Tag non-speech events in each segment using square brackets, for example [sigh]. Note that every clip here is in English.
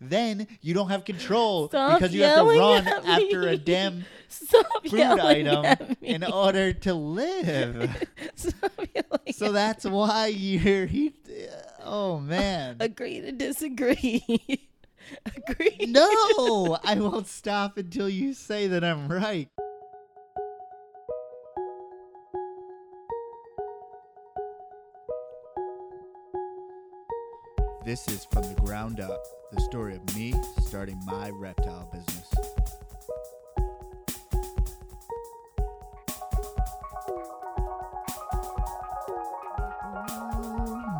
then you don't have control Stop because you have to run after a damn Stop food item in order to live. [laughs] So that's why you're he. Oh man. Agree to disagree. [laughs] Agree. No, [laughs] I won't stop until you say that I'm right. This is from the ground up, the story of me starting my reptile business.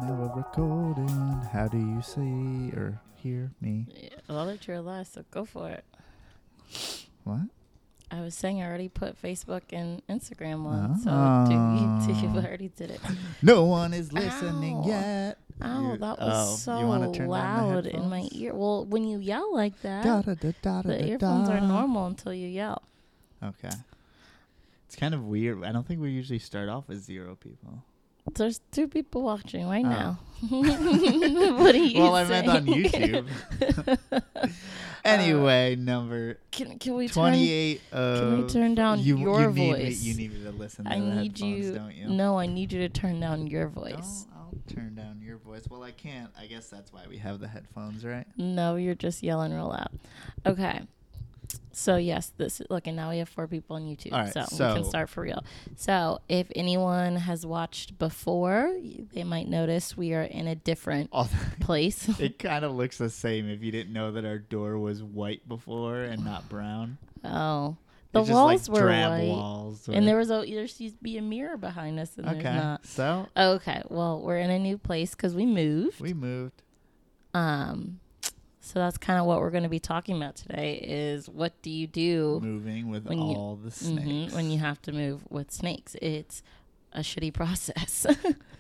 Now recording. How do you see or hear me? Yeah, I'll let your last, so go for it. What? I was saying I already put Facebook and Instagram on, so do you, do you Oh. already did it. [laughs] No one is listening Ow. yet. Oh, that oh, was you so loud in my ear. Well, when you yell like that, Da, da, da, the earphones are normal until you yell. Okay. It's kind of weird. I don't think we usually start off with zero people. There's two people watching right Oh. now. [laughs] [laughs] what are you well, I meant on saying? YouTube. [laughs] anyway, uh, number Can can we turn? 28 of Can we turn down you, your you need voice? you need me to listen to I the need you. don't you? No, I need you to turn down your voice. Turn down your voice. Well, I can't. I guess that's why we have the headphones, right? No, you're just yelling real loud. Okay. So yes, this look, and now we have four people on YouTube, All right, so, we can start for real. So if anyone has watched before, they might notice we are in a different [laughs] place. [laughs] it kind of looks the same if you didn't know that our door was white before and not brown. oh, the It's walls like were drab white, walls. and there was a there used to be a mirror behind us, and okay. there's not. So Okay, well, we're in a new place because we moved. we moved. Um, so that's kind of what we're going to be talking about today. Is what do you do moving with when you- all the mhm, snakes. when you have to move with snakes? It's a shitty process.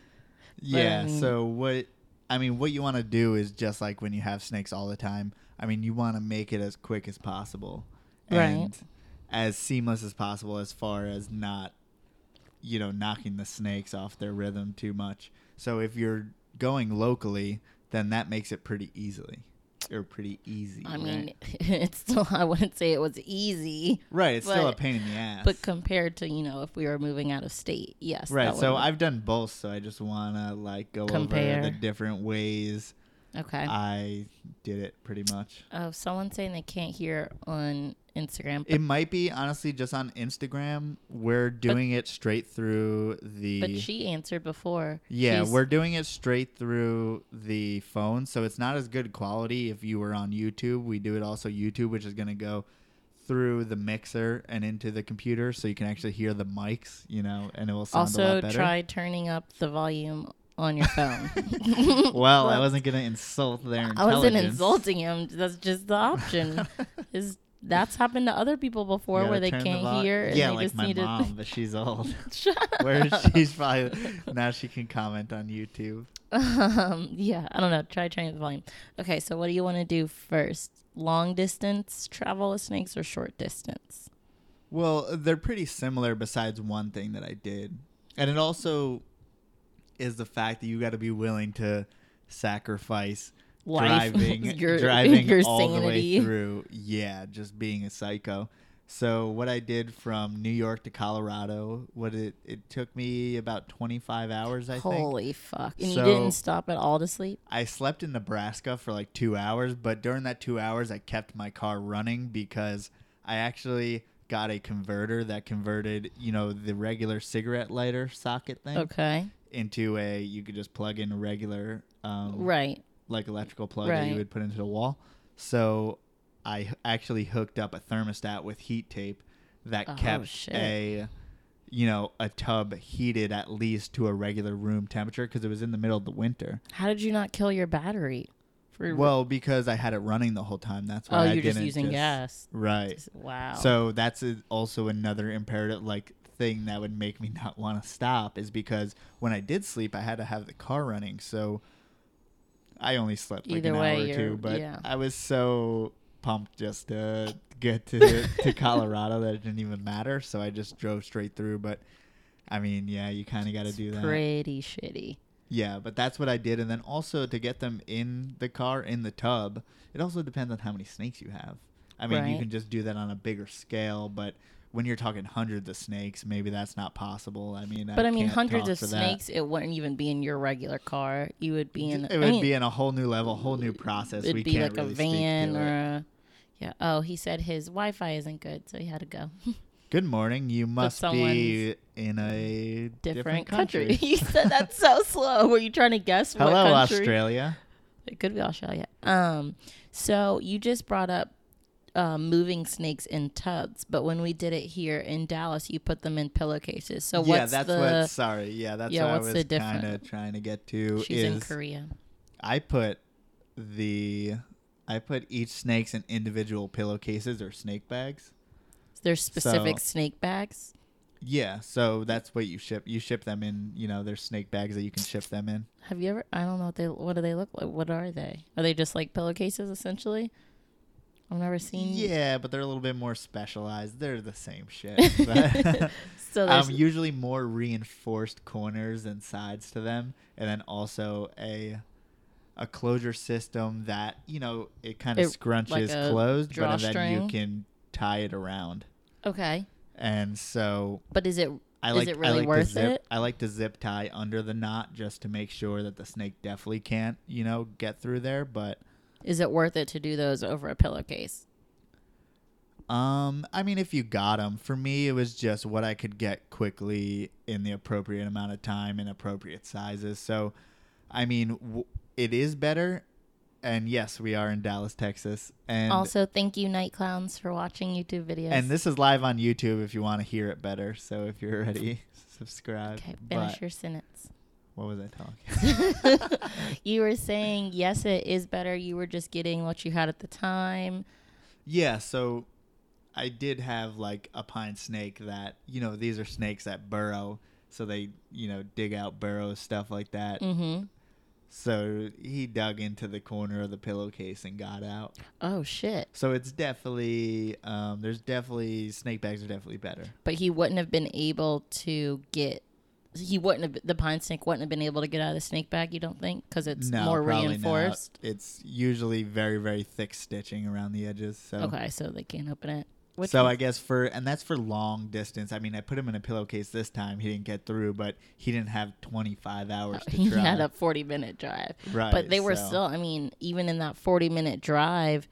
[laughs] yeah. So what? I mean, what you want to do is just like when you have snakes all the time. I mean, you want to make it as quick as possible, Right. As seamless as possible, as far as not, you know, knocking the snakes off their rhythm too much. So if you're going locally, then that makes it pretty easily, or pretty easy. I right? mean, [laughs] it's still I wouldn't say it was easy, right? It's still a pain in the ass. but compared to you know if we were moving out of state, yes, Right. So I've done both. So I just want to like go Compare. over the different ways okay. I did it pretty much. Oh, someone saying they can't hear on Instagram, It might be honestly just on Instagram. We're doing it straight through the. but she answered before. yeah, She's- we're doing it straight through the phone, so it's not as good quality if you were on YouTube. We do it also YouTube, which is going to go through the mixer and into the computer, so you can actually hear the mics, you know, and it will sound a also lot better. try turning up the volume on your phone. [laughs] well, I [laughs] wasn't going to insult their I wasn't insulting him. That's just the option. [laughs] Is that's happened to other people before where they the can't vol- hear and yeah, they like just my need mom, [laughs] but she's old. to [laughs] shut [laughs] up. Where she's probably now she can comment on YouTube. Um, yeah, I don't know. Try turning the volume. Okay, so what do you want to do first? Long distance travel with snakes or short distance? Well, they're pretty similar besides one thing that I did. And it also is the fact that you got to be willing to sacrifice Life, [laughs] driving your driving your all the way sanity. through. Yeah, just being a psycho. So what I did from New York to Colorado, what it it took me about 25 hours, I think. Holy fuck! And So- you didn't stop at all to sleep. I slept in Nebraska for like two hours, but during that two hours, I kept my car running because I actually got a converter that converted, you know, the regular cigarette lighter socket thing Okay, into a you could just plug in a regular, um, right. Like electrical plug that you would put into the wall. So I actually hooked up a thermostat with heat tape that Oh, kept shit. a you know a tub heated at least to a regular room temperature because it was in the middle of the winter. How did you not kill your battery? For Well, because I had it running the whole time. That's why oh, I you're just using gas. Right. Wow. So that's a, also another imperative, like thing that would make me not want to stop, is because when I did sleep, I had to have the car running. So I only slept like Either an way, hour or two, but yeah. I was so pumped just to get to [laughs] to Colorado that it didn't even matter. So I just drove straight through. But I mean, yeah, you kind of got to do that. Pretty shitty. Yeah, but that's what I did, and then also to get them in the car in the tub, it also depends on how many snakes you have. I mean, you can just do that on a bigger scale, but when you're talking hundreds of snakes, maybe that's not possible. I mean, But I, mean, can't hundreds of for that. snakes, it wouldn't even be in your regular car. You would be in. It I would mean, be in a whole new level, whole new process. It'd we be can't like really a van or. Yeah. Oh, he said his Wi-Fi isn't good, so he had to go. [laughs] Good morning. You must be in a Different, different, country. [laughs] you said that so [laughs] slow. Were you trying to guess what Hello, country? Australia. It could be Australia. Um, so you just brought up um, moving snakes in tubs, but when we did it here in Dallas, you put them in pillowcases. So yeah, what's that's the? what. Sorry, yeah, that's Yeah, what what's I the was kind difference? of trying to get to. she's in Korea. I put the I put each snakes in individual pillowcases or snake bags. There's specific so- snake bags. Yeah, so that's what you ship. You ship them in, you know, there's snake bags that you can ship them in. Have you ever? I don't know what they. What do they look like? What are they? Are they just like pillowcases essentially? I've never seen. Yeah, but they're a little bit more specialized. They're the same shit. [laughs] but- [laughs] So there's um, usually more reinforced corners and sides to them, and then also a a closure system that you know it kind of scrunches like closed, but then you can tie it around. okay, And so but is it? I Is like it I really like worth zip, it? I like to zip tie under the knot just to make sure that the snake definitely can't you know get through there, but. Is it worth it to do those over a pillowcase? Um, I mean, if you got them, for me, it was just what I could get quickly in the appropriate amount of time in appropriate sizes. So, I mean, w- it is better. And yes, we are in Dallas, Texas, and also, thank you, night clowns, for watching YouTube videos. and this is live on YouTube if you want to hear it better. So if you're ready, [laughs] subscribe. Okay, finish But your sentence. What was I talking? [laughs] you were saying yes, it is better. You were just getting what you had at the time. Yeah, so I did have like a pine snake that, you know, these are snakes that burrow, so they, you know, dig out burrows, stuff like that. Mm-hmm. So he dug into the corner of the pillowcase and got out. Oh shit! So it's definitely, um, there's definitely, snake bags are definitely better. But he wouldn't have been able to get. He wouldn't have. The pine snake wouldn't have been able to get out of the snake bag. You don't think? Because it's no, more probably reinforced. Not. It's usually very, very thick stitching around the edges. So Okay, so they can't open it. Which so is- I guess for and that's for long distance. I mean, I put him in a pillowcase this time. He didn't get through, but he didn't have 25 hours to [laughs] he try. had a forty minute drive. right, but they were so- still. I mean, even in that forty minute drive,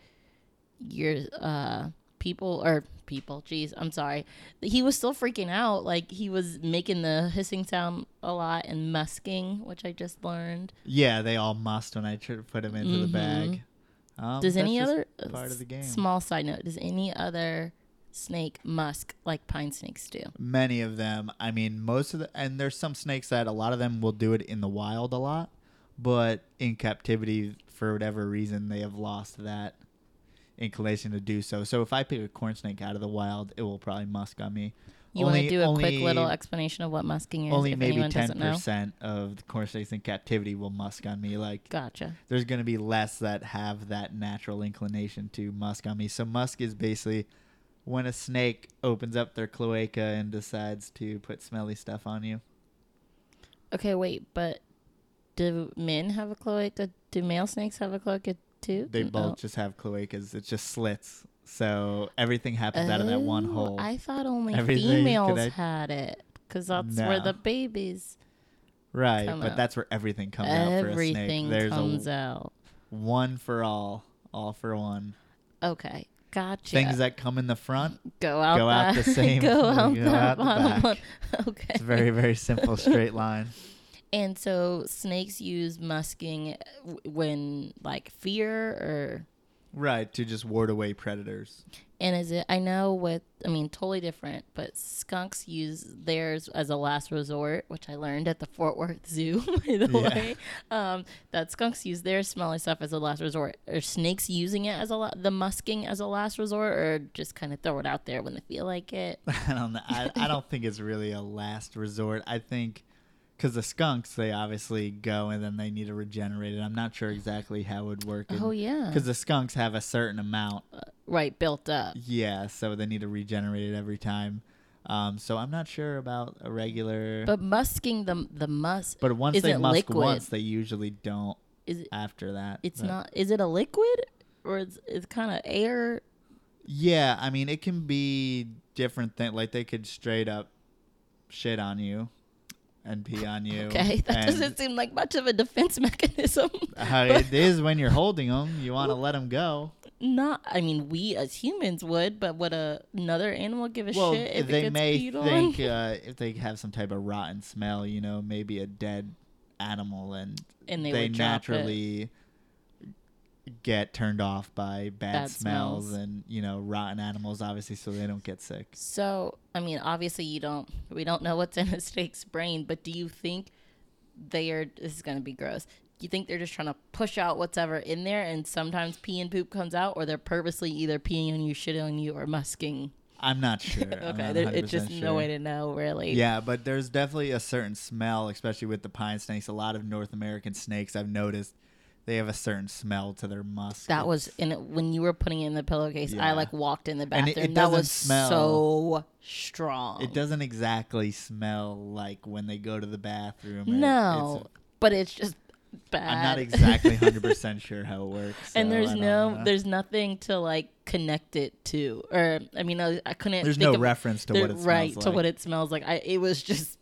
your uh people or people. Jeez, I'm sorry. He was still freaking out. Like he was making the hissing sound a lot and musking, which I just learned. Yeah, they all musk when I tr- put him into the Mhm. bag. Um, Does any other part of the game? Small side note: Does any other snake musk like pine snakes do? Many of them. I mean, most of the and there's some snakes that a lot of them will do it in the wild a lot, but in captivity for whatever reason they have lost that inclination to do so. So if I pick a corn snake out of the wild, it will probably musk on me. You want to do a quick little explanation of what musking is, Only if maybe ten percent of the corn snakes in captivity will musk on me. Like Gotcha. there's going to be less that have that natural inclination to musk on me. So musk is basically when a snake opens up their cloaca and decides to put smelly stuff on you. Okay, wait, but do men have a cloaca? Do male snakes have a cloaca too? They No. both oh. just have cloacas. It's just slits. So everything happens out of that one oh, hole. I thought only Everything females connect- had it because that's where the babies. right, but out. that's where everything comes out for a snake. Everything There's comes a out. one for all, all for one. Okay, gotcha. Things that come in the front, go out, go out the [laughs] same- go out, go that out the back. one. [laughs] Okay. it's a very, very simple straight line. And so snakes use musking when like fear or Right, to just ward away predators. and is it I know with I mean totally different, but skunks use theirs as a last resort, which I learned at the Fort Worth Zoo, [laughs] by the Yeah. way. Um, that skunks use their smelly stuff as a last resort. Are snakes using it as a la- the musking as a last resort, or just kind of throw it out there when they feel like it? [laughs] I don't know. I, I don't think it's really a last resort. I think because the skunks, they obviously go and then they need to regenerate it. I'm not sure exactly how it would work. Oh yeah, Because the skunks have a certain amount. right built up. Yeah, so they need to regenerate it every time. Um, so I'm not sure about a regular. But musking the the musk But once they musk liquid? once, they usually don't is it, after that. it's but- not is it a liquid or it's it's kind of air? Yeah, I mean it can be different thing. Like they could straight up shit on you and pee on you. Okay, [laughs] that doesn't seem like much of a defense [laughs] mechanism. It is when you're holding them, you want to let them go. Not, I mean, we as humans would, but would a, another animal give a well, shit if they it gets may think [laughs] uh, if they have some type of rotten smell, you know, maybe a dead animal, and, And they they, would drop it. naturally get turned off by bad, Bad smells, smells. and you know rotten animals, obviously, so they don't get sick. So, I mean, obviously, you don't. We don't know what's [laughs] in a snake's brain, but do you think they are? This is going to be gross. Do you think they're just trying to push out whatever in there, and sometimes pee and poop comes out, or they're purposely either peeing on you, shitting on you, or musking? I'm not sure. [laughs] Okay, not there, it's just sure. no way to know, really. Yeah, but there's definitely a certain smell, especially with the pine snakes. A lot of North American snakes, I've noticed, they have a certain smell to their musk. That was in it when you were putting it in the pillowcase. I like walked in the And bathroom. it- it that was smell- so strong. It doesn't exactly smell like when they go to the bathroom. No, it's- but it's just bad. I'm not exactly 100% sure how it works. [laughs] and there's no, there's nothing to like connect it to, or I mean, I, I couldn't. There's no of, reference to what it smells right like. to what it smells like. I it was just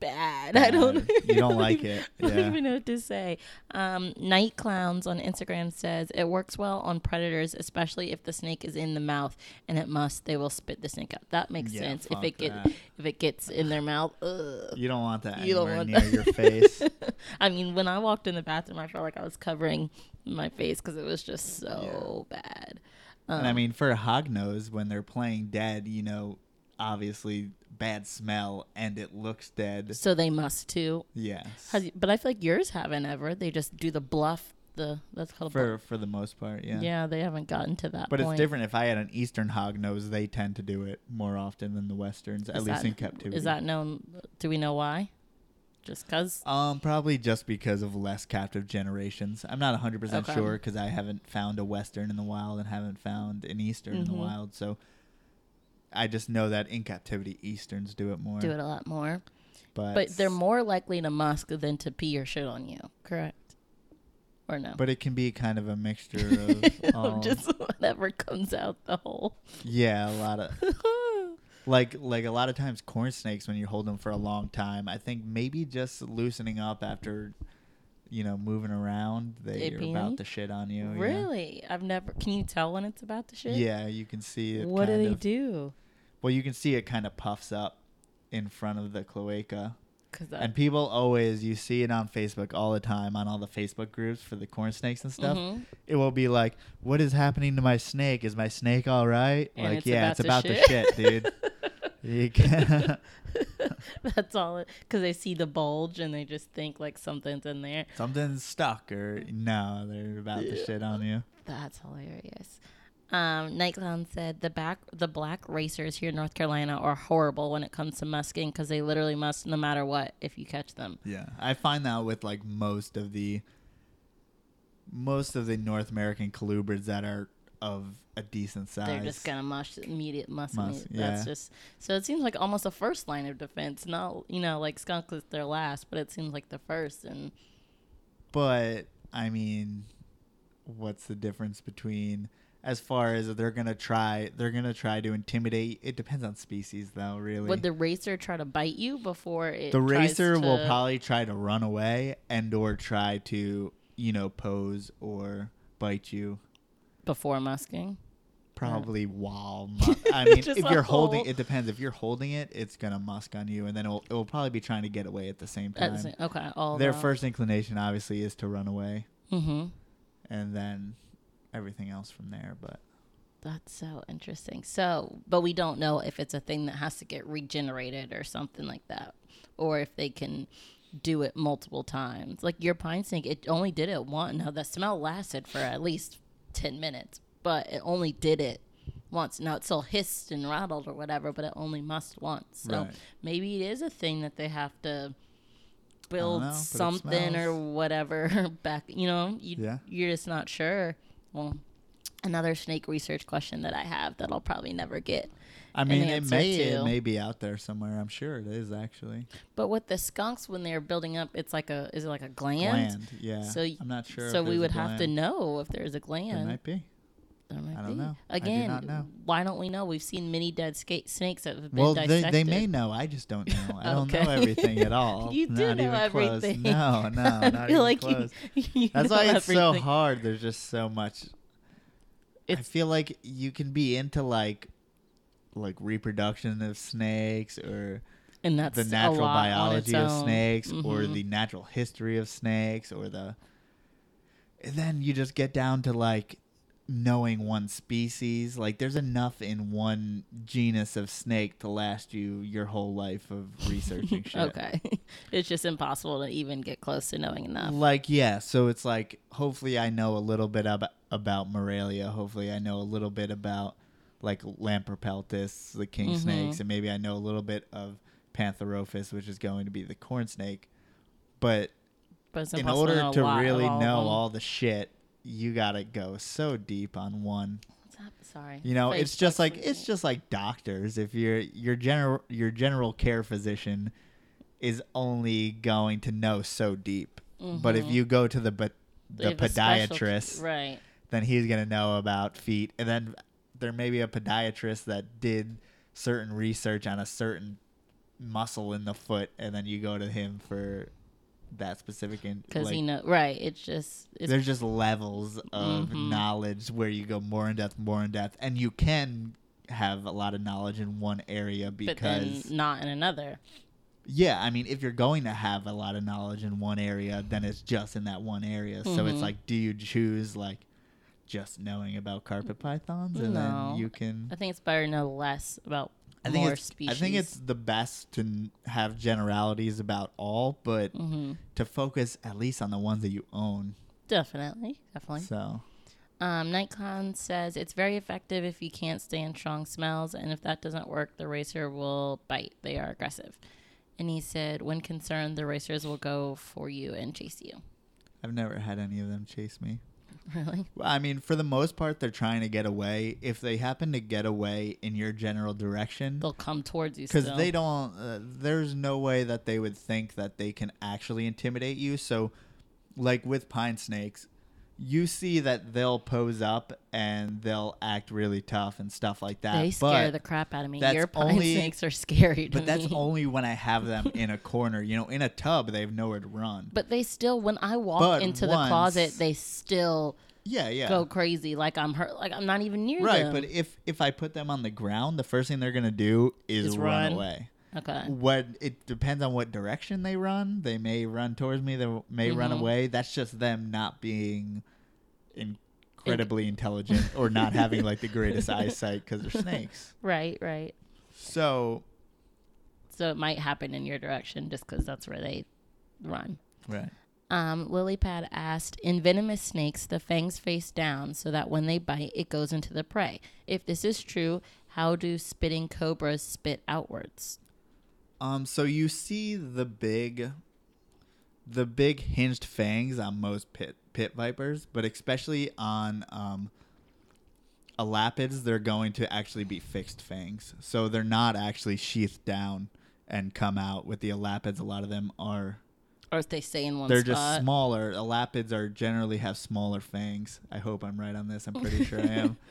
bad. I don't. You don't [laughs] like it. I don't Yeah. even know what to say. Um, Night Clowns on Instagram says it works well on predators, especially if the snake is in the mouth and it musk. They will spit the snake out. That makes Yeah, sense. If it get that. if it gets in their mouth, ugh. You don't want that You don't want near that. your face. [laughs] I mean, when I walked in the bathroom, I felt like I was covering my face because it was just so bad. Um, and I mean, for a hognose, when they're playing dead, you know, obviously bad smell and it looks dead. so they musk too. Yes. Has, but I feel like yours haven't ever. They just do the bluff. The that's called For for the most part, yeah. Yeah, they haven't gotten to that. But point. it's different if I had an eastern hognose, they tend to do it more often than the westerns, at Is least in captivity. Is that known? Do we know why? Just because? Um, probably just because of less captive generations. I'm not 100% sure Okay. sure because I haven't found a Western in the wild and haven't found an Eastern in the Mhm. wild. So I just know that in captivity, Easterns do it more. Do it a lot more. But, But they're more likely to musk than to pee or shit on you. Correct? Or no? But it can be kind of a mixture [laughs] of all. Um, just whatever comes out the hole. yeah, a lot of [laughs] like like a lot of times corn snakes when you hold them for a long time. I think maybe just loosening up after you know moving around, They they're about to shit on you. yeah. really? I've never. Can you tell when it's about to shit? Yeah, you can see it. What do they of- do? Well, you can see it kind of puffs up in front of the cloaca. And people always, you see it on Facebook all the time on all the Facebook groups for the corn snakes and stuff. Mhm. It will be like, "What is happening to my snake? Is my snake all right?" And like, it's yeah, about it's to about to shit. shit, dude. [laughs] [laughs] You [laughs] can- That's all. Because they see the bulge and they just think like something's in there. Something's stuck, or no, they're about to shit on you. That's hilarious. Um, Nightclown said the back the black racers here in North Carolina are horrible when it comes to musking because they literally musk no matter what if you catch them. Yeah, I find that with like most of the most of the North American colubrids that are of a decent size. They're just gonna mush immediate. Muss, immediate- That's yeah. just so it seems like almost a first line of defense. Not you know like skunk is their last, but it seems like the first. And But I mean, what's the difference between as far as they're gonna try they're gonna try to intimidate it depends on species though really would the racer try to bite you before it? the racer will probably try to run away and or try to you know pose or bite you before musking. probably while mu- i [laughs] mean Just if a you're holding whole- it depends if you're holding it it's gonna musk on you and then it'll, it'll probably be trying to get away at the same At time the same- okay, all their first inclination obviously is to run away Mm-hmm. and then everything else from there but That's so interesting. So, but we don't know if it's a thing that has to get regenerated or something like that, or if they can do it multiple times. Like your pine snake, it only did it once. Now the smell lasted for at least ten minutes, but it only did it once. Now it still hissed and rattled or whatever, but it only musk once. So Right. maybe it is a thing that they have to build know, something or whatever [laughs] back. You know, you Yeah. you're just not sure. Well, another snake research question that I have that I'll probably never get. I an mean, it may to. it may be out there somewhere. I'm sure it is actually. But with the skunks, when they're building up, it's like a is it like a gland? Gland, yeah. So y- I'm not sure. so we would have to know if there's a It gland. might be. There might I don't be. know. I do Again, not know. why don't we know? We've seen many dead ska- snakes that have been Well, they, dissected. they may know. I just don't know. I don't know [laughs] everything at all. You do not know even everything. Close. No, no, [laughs] not I feel even like you- close. [laughs] you That's why it's so hard. There's just so much. I feel like you can be into like, like reproduction of snakes or And that's the natural lot on its biology of snakes or Mhm. the natural history of snakes or the. And then you just get down to like knowing one species. Like there's enough in one genus of snake to last you your whole life of [laughs] researching shit. Okay, [laughs] it's just impossible to even get close to knowing enough. Like yeah, so it's like hopefully I know a little bit about about Morelia. Hopefully I know a little bit about like Lampropeltis, the king Mhm. snakes, and maybe I know a little bit of Pantherophis, which is going to be the corn snake. But But in order to really all know all the shit, you gotta go so deep on one. Sorry. You know, it's just like it's just like doctors. If your your general your general care physician is only going to know so deep, but if Mhm. you go to the but the have a specialty- podiatrist, right? then he's gonna know about feet, and then there may be a podiatrist that did certain research on a certain muscle in the foot, and then you go to him for that specific. In, Because like, you know, right? It's just it's there's just levels of Mhm. knowledge where you go more in depth, more in depth, and you can have a lot of knowledge in one area because not in another. yeah, I mean, if you're going to have a lot of knowledge in one area, then it's just in that one area. So it's Mhm. like, do you choose like just knowing about carpet pythons, and No. then you can? I think it's better to know less about I think more it's species. I think it's the best to n- have generalities about all, but hmm to focus at least on the ones that you own. definitely, definitely. So Um, Nightcon says it's very effective if you can't stand strong smells, and if that doesn't work, the racer will bite. They are aggressive. And he said, when concerned, the racers will go for you and chase you. I've never had any of them chase me. [laughs] Really? Well, I mean, for the most part, they're trying to get away. If they happen to get away in your general direction, They'll come towards you because they don't, uh, there's no way that they would think that they can actually intimidate you. So, like with pine snakes, you see that they'll pose up and they'll act really tough and stuff like that. They scare but the crap out of me. Your pine only- snakes are scary to but that's me. only when I have them [laughs] in a corner. You know, in a tub, they have nowhere to run. But they still, when I walk But into the closet, they still Yeah, yeah. go crazy. Like I'm hurt. Like I'm not even near Right, them. Right, but if if I put them on the ground, the first thing they're gonna do is Is run, run. away. Okay. What it depends on what direction they run. They may run towards me. They may run Mhm. away. That's just them not being incredibly intelligent or not having like the greatest [laughs] eyesight because they're snakes. Right, right. So So it might happen in your direction just because that's where they run. right. Um, Lilypad asked, in venomous snakes, the fangs face down so that when they bite, it goes into the prey. If this is true, how do spitting cobras spit outwards? Um. So you see the big, the big hinged fangs on most pit pit vipers, but especially on um, elapids, they're going to actually be fixed fangs. So they're not actually sheathed down and come out. With the elapids, a lot of them are. Or if they stay in one spot. They're spot? just smaller. Elapids are generally have smaller fangs. I hope I'm right on this. I'm pretty sure I am. [laughs]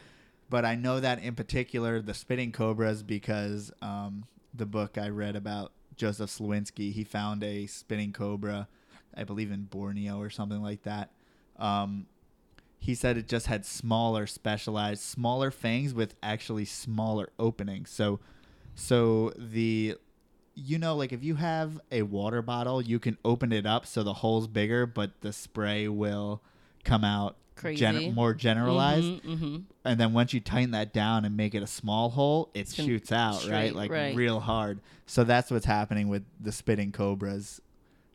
But I know that in particular, the spitting cobras, because um, the book I read about Joseph Slowinski, he found a spitting cobra, I believe in Borneo or something like that. Um, he said it just had smaller, specialized, smaller fangs with actually smaller openings. So, so the you know, like if you have a water bottle, you can open it up so the hole's bigger, but the spray will come out Crazy. more generalized. hmm And then once you tighten that down and make it a small hole, it shoots out, right? Like right. real hard. So that's what's happening with the spitting cobras.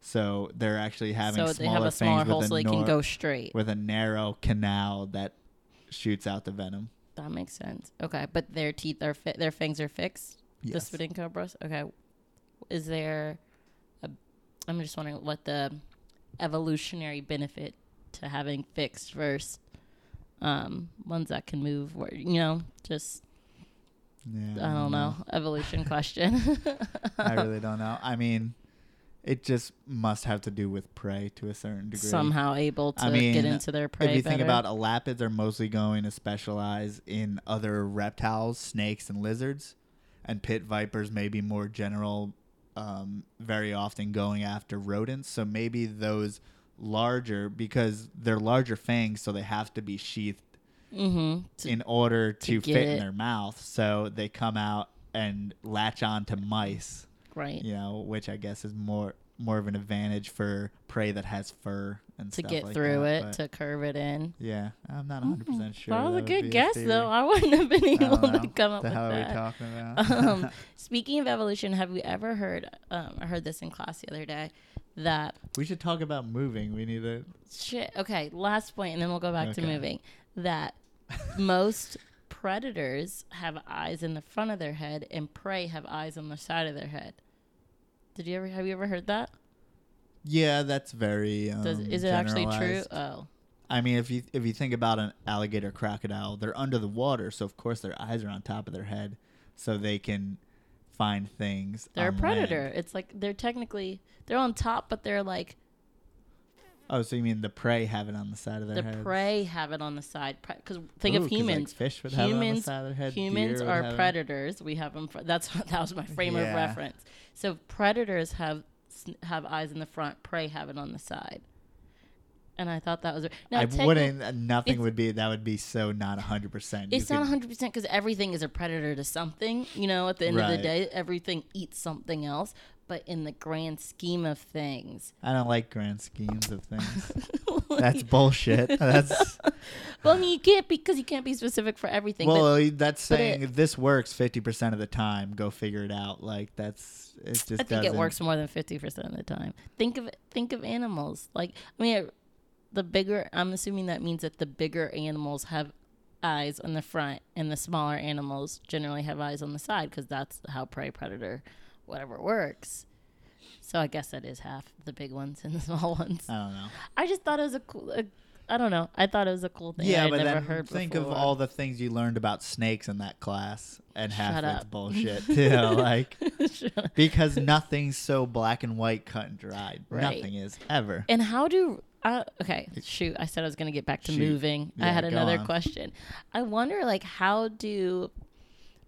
So they're actually having So smaller they have a smaller hole so they nor- can go straight. with a narrow canal that shoots out the venom. That makes sense. Okay, but their teeth are fi- their fangs are fixed. The spitting cobras. Okay, is there? A, I'm just wondering what the evolutionary benefit to having fixed versus um, ones that can move. Where you know, just Yeah, I don't know, evolution [laughs] question. I really don't know. I [laughs] mean, it just must have to do with prey to a certain degree. Somehow able to I mean, get into their prey. if you think better. about elapids are mostly going to specialize in other reptiles, snakes, and lizards, and pit vipers may be more general, um, very often going after rodents. So maybe those larger because they're larger fangs, so they have to be sheathed mm-hmm. To- in order to, get fit it. in their mouth. So they come out and latch on to mice right. you know, which I guess is more more of an advantage for prey that has fur and To stuff get like through that, it, to curve it in. yeah, I'm not 100 percent sure. that was a good guess, theory. though. I wouldn't have been [laughs] able to come up the with hell are we that. talking about? [laughs] um, [laughs] speaking of evolution, have you ever heard? Um, I heard this in class the other day. That we should talk about moving. We need to. shit. Okay, last point, and then we'll go back to moving. That most predators have eyes in the front of their head, and prey have eyes on the side of their head. Did you ever have you ever heard that? Yeah, that's very. Um, Does, is it actually true? Oh, I mean, if you if you think about an alligator, crocodile, they're under the water, so of course their eyes are on top of their head, so they can find things. they're a predator. land. It's like they're technically they're on top, but they're like Oh, so you mean the prey have it on the side of their the head? prey have it on the side. Because think of humans. fish would have it on the humans side of their head. humans deer are have it- predators. We have them. For, that's [laughs] that was my frame of reference. So predators have have eyes in the front. Prey have it on the side. And I thought that was now I techni- wouldn't. uh, Nothing would be. That would be so not hundred percent. It's not 100 percent because everything is a predator to something. You know, at the end of the day, everything eats something else. But in the grand scheme of things, I don't like grand schemes of things. [laughs] That's bullshit. [laughs] That's well, I mean, you can't because you can't be specific for everything. but well. that's but saying it- this works fifty percent of the time. Go figure it out. Like that's it. Just I think doesn't. it works more than fifty percent of the time. Think of think of animals. Like I mean, the bigger. I'm assuming that means that the bigger animals have eyes on the front, and the smaller animals generally have eyes on the side because that's how prey predator, whatever works. So I guess that is half the big ones and the small [laughs] ones. I don't know. I just thought it was a cool. A, I don't know. I thought it was a cool thing. Yeah, I'd but then think before. of all the things you learned about snakes in that class, and half Shut it's up. bullshit too. [laughs] like because nothing's so black and white, cut and dried. Right. Nothing is ever. And how do uh, okay, shoot, I said I was going to get back to Shoot. moving. I had another on. question. I wonder like how do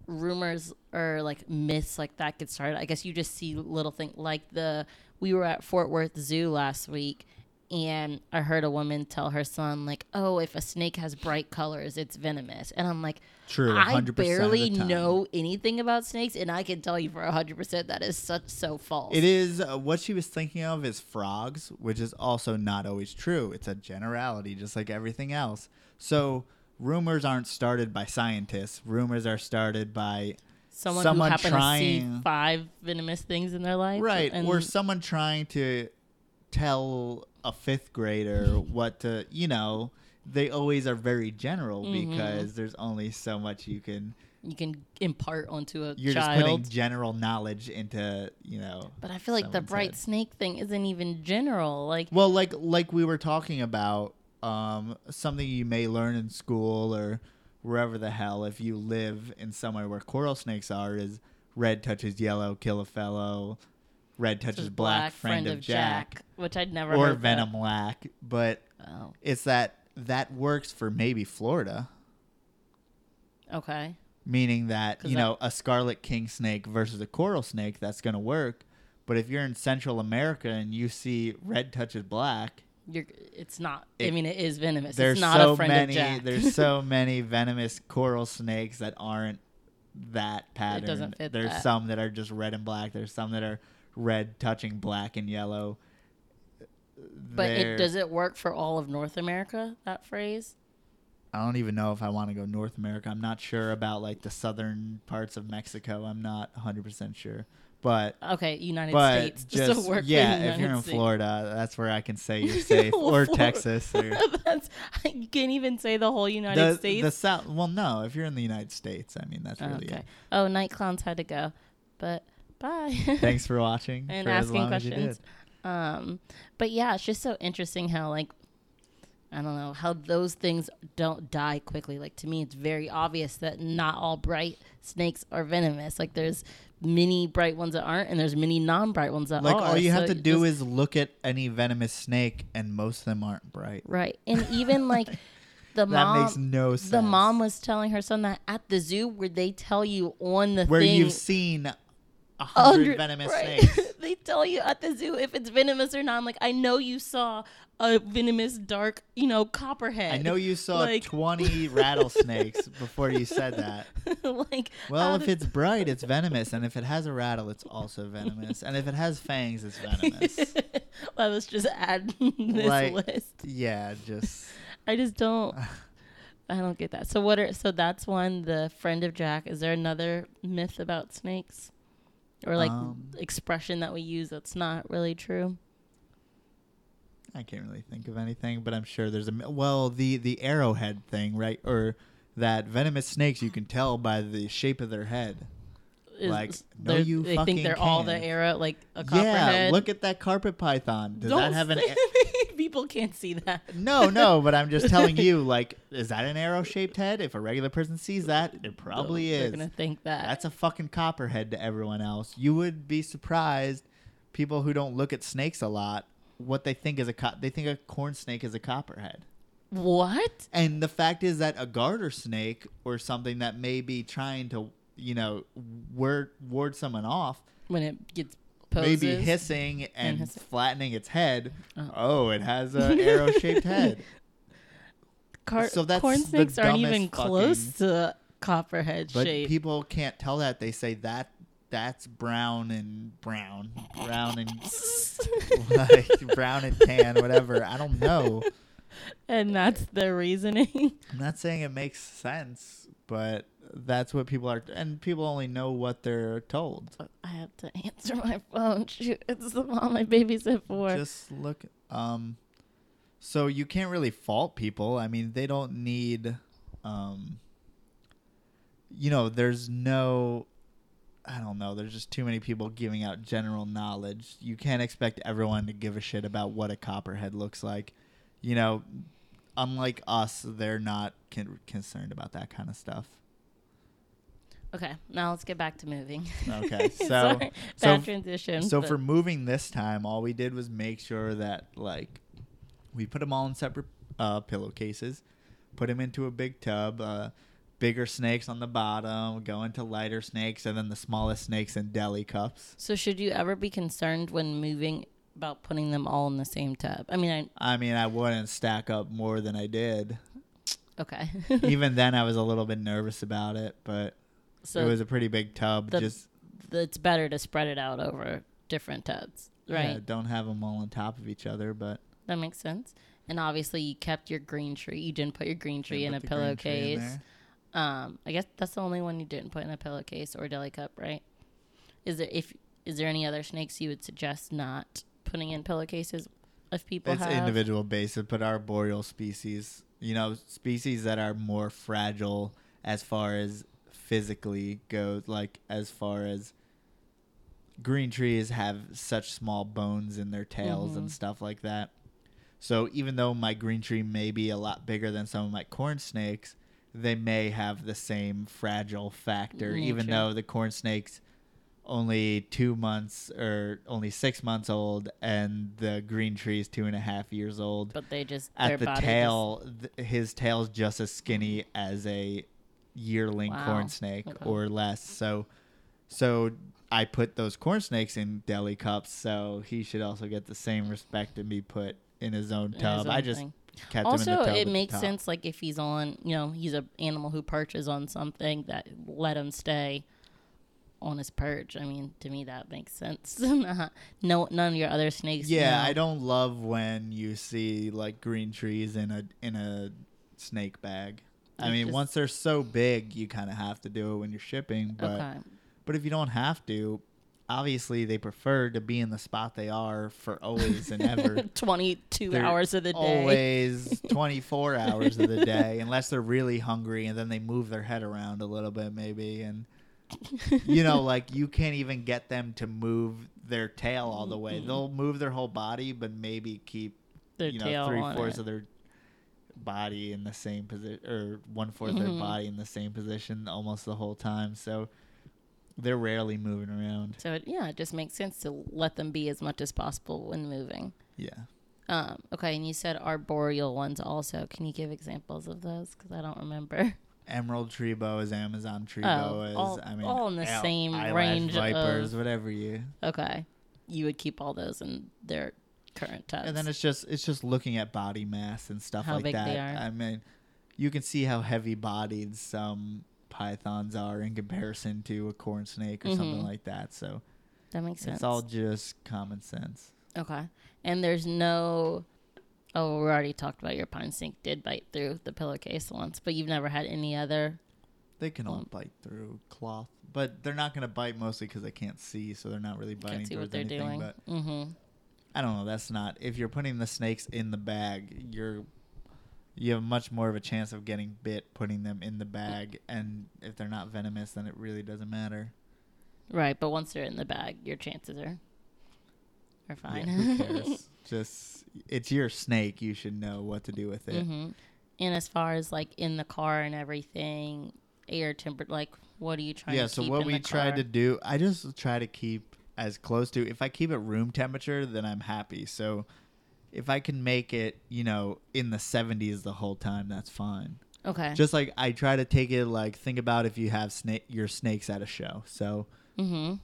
rumors or like myths like that get started? I guess you just see little things like the we were at Fort Worth Zoo last week and I heard a woman tell her son like, "Oh, if a snake has bright colors, it's venomous." And I'm like, True. I 100% barely of the time. know anything about snakes and I can tell you for 100% that is such so false. It is uh, what she was thinking of is frogs, which is also not always true. It's a generality, just like everything else. So rumors aren't started by scientists. Rumors are started by someone, someone who happened to trying- see five venomous things in their life, right, And or someone trying to tell a fifth grader [laughs] what to. You know, they always are very general Mhm. because there's only so much you can. you can impart onto a You're just putting child. general knowledge into you know. But I feel like the bright head. snake thing isn't even general. Like, Well, like like we were talking about, um, something you may learn in school or wherever the hell if you live in somewhere where coral snakes are is red touches yellow, kill a fellow, red touches is black, friend, of Jack, which I'd never or venom lack. But Oh, it's that that works for maybe Florida, okay. meaning that you that- know a scarlet king snake versus a coral snake that's going to work. But if you're in Central America and you see red touches black, You're. It's not. I mean, it is venomous. there's it's not so a friend many there's so [laughs] many venomous coral snakes that aren't that pattern. doesn't fit there's that. some that are just red and black. There's some that are red touching black and yellow. but it does it work for all of North America? That phrase. I don't even know if I want to go North America. I'm not sure about like the southern parts of Mexico. I'm not 100% sure. But Okay, United but States. just work yeah, if you're in States? Florida, that's where I can say you're [laughs] safe or Florida. Texas or [laughs] That's, you can't even say the whole United the, States. the south. Well, no, if you're in the United States, I mean that's really okay. it. Oh, night clowns had to go, but bye. [laughs] Thanks for watching and for as asking as questions. did. Um, but yeah, it's just so interesting how like, I don't know how those things don't die quickly. Like to me, it's very obvious that not all bright snakes are venomous. Like there's many bright ones that aren't, and there's many non-bright ones that Like are. Like all you have to do is look at any venomous snake, and most of them aren't bright. right, and even [laughs] like the That mom. makes no sense. the mom was telling her son that at the zoo where they tell you on the where thing you've seen a hundred venomous right. snakes. [laughs] they tell you at the zoo if it's venomous or not. I'm like, I know you saw a venomous dark, you know, copperhead. I know you saw Like- 20 [laughs] rattlesnakes before you said that. [laughs] like, Well, if it's bright, it's venomous, and if it has a rattle, it's also venomous, and if it has fangs, it's venomous. [laughs] well, let's just add this Like- list. yeah, just I just don't. I don't get that. So what are so that's one the friend of Jack. Is there another myth about snakes, or like Um, expression that we use that's not really true? I can't really think of anything, but I'm sure there's a well the the arrowhead thing, right? Or that venomous snakes you can tell by the shape of their head. Is, Like, no, you they fucking think they're all the can't. like a Yeah, copperhead. look at that carpet python. Does Don't that have an? a- [laughs] People can't see that. no, no, but I'm just telling you, [laughs] like, is that an arrow-shaped head? If a regular person sees that, it probably They're is. gonna think that. That's a fucking copperhead to everyone else. You would be surprised, people who don't look at snakes a lot, what they think is a co- they think a corn snake is a copperhead. what? And the fact is that a garter snake or something that may be trying to, you know, ward ward someone off, When it gets poses. maybe hissing and hissing. flattening its head. Oh. Oh, it has a [laughs] arrow-shaped head. Car- so that's corn snakes aren't even close to copperhead But shape. people can't tell that. They say that that's brown and brown, brown and [laughs] like brown and tan, whatever. I don't know. and that's their reasoning. I'm not saying it makes sense, but that's what people are, and people only know what they're told. I have to answer my phone. [laughs] Shoot, it's the mom I babysit for. Just look. Um, so you can't really fault people. I mean, they don't need. Um, you know, there's no. I don't know. There's just too many people giving out general knowledge. You can't expect everyone to give a shit about what a copperhead looks like. You know, unlike us, they're not con- concerned about that kind of stuff. okay, now let's get back to moving. Okay, [laughs] so Sorry, so bad transition. So but- for moving this time, all we did was make sure that like we put them all in separate uh, pillowcases, put them into a big tub. Uh, bigger snakes on the bottom, go into lighter snakes, and then the smallest snakes in deli cups. so should you ever be concerned when moving about putting them all in the same tub? I mean, I I mean, I wouldn't stack up more than I did. Okay. [laughs] Even then, I was a little bit nervous about it, but so it was a pretty big tub. the- just it's better to spread it out over different tubs, right? yeah, don't have them all on top of each other, but That makes sense. And obviously, you kept your green tree. You didn't put your green tree in a put the green tree in pillowcase. Um, I guess that's the only one you didn't put in a pillowcase or deli cup, right? Is there if is there any other snakes you would suggest not putting in pillowcases if people it's have? individual basis, but arboreal species, you know, species that are more fragile as far as physically goes, like as far as green trees have such small bones in their tails and Mhm. stuff like that. So even though my green tree may be a lot bigger than some of my corn snakes, they may have the same fragile factor, even though the corn snakes only two months or only six months old, and the green tree is two and a half years old. But they just At the tail, th- his tail's just as skinny as a yearling Wow. corn snake Okay. or less. So, so I put those corn snakes in deli cups, so he should also get the same respect and be put in his own Just, tub. I just kept him in the also it makes sense like if he's on you know he's an animal who perches on something that let him stay on his perch i mean to me that makes sense [laughs] no none of your other snakes Yeah, know. I don't love when you see like green trees in a in a snake bag. I It mean, just- once they're so big, you kind of have to do it when you're shipping. But okay but if you don't have to, obviously they prefer to be in the spot they are for always and ever. [laughs] 22 They're hours of the day Always [laughs] 24 hours of the day, unless they're really hungry and then they move their head around a little bit, maybe. And, you know, [laughs] like you can't even get them to move their tail all the way. Mm-mm. They'll move their whole body, but maybe keep, Their you know, three fourths of their body in the same position or one fourth Mhm. their body in the same position almost the whole time. So they're rarely moving around. So it, yeah, it just makes sense to let them be as much as possible when moving. Yeah. Um, okay, and you said arboreal ones also. Can you give examples of those? Because I don't remember. [laughs] Emerald tree boas, Amazon tree Oh, boas. all- I mean, all in the el- same range vipers, of- whatever you. Okay, you would keep all those in their current tubs. And then it's just it's just looking at body mass and stuff How like that. I mean, you can see how heavy bodied some pythons are in comparison to a corn snake or something Mhm. like that. So that makes sense. it's all just common sense. okay, and there's no. Oh, we already talked about your pine snake did bite through the pillowcase once, but you've never had any other. They can all Um, bite through cloth, but they're not going to bite mostly because they can't see, so they're not really biting Can't see what they're anything. doing. But mm-hmm. I don't know. That's not. If you're putting the snakes in the bag, you're you have much more of a chance of getting bit putting them in the bag, and if they're not venomous, then it really doesn't matter. Right, but once they're in the bag, your chances are are fine. Yeah? [laughs] Just it's your snake. You should know what to do with it. hmm And as far as like in the car and everything, air temper, like what are you trying Yeah. So what we tried to do, I just try to keep as close to. If I keep it room temperature, then I'm happy. So if I can make it, you know, in the 70s the whole time, that's fine. Okay. Just like I try to take it like think about if you have snake your snakes at a show. So mm-hmm.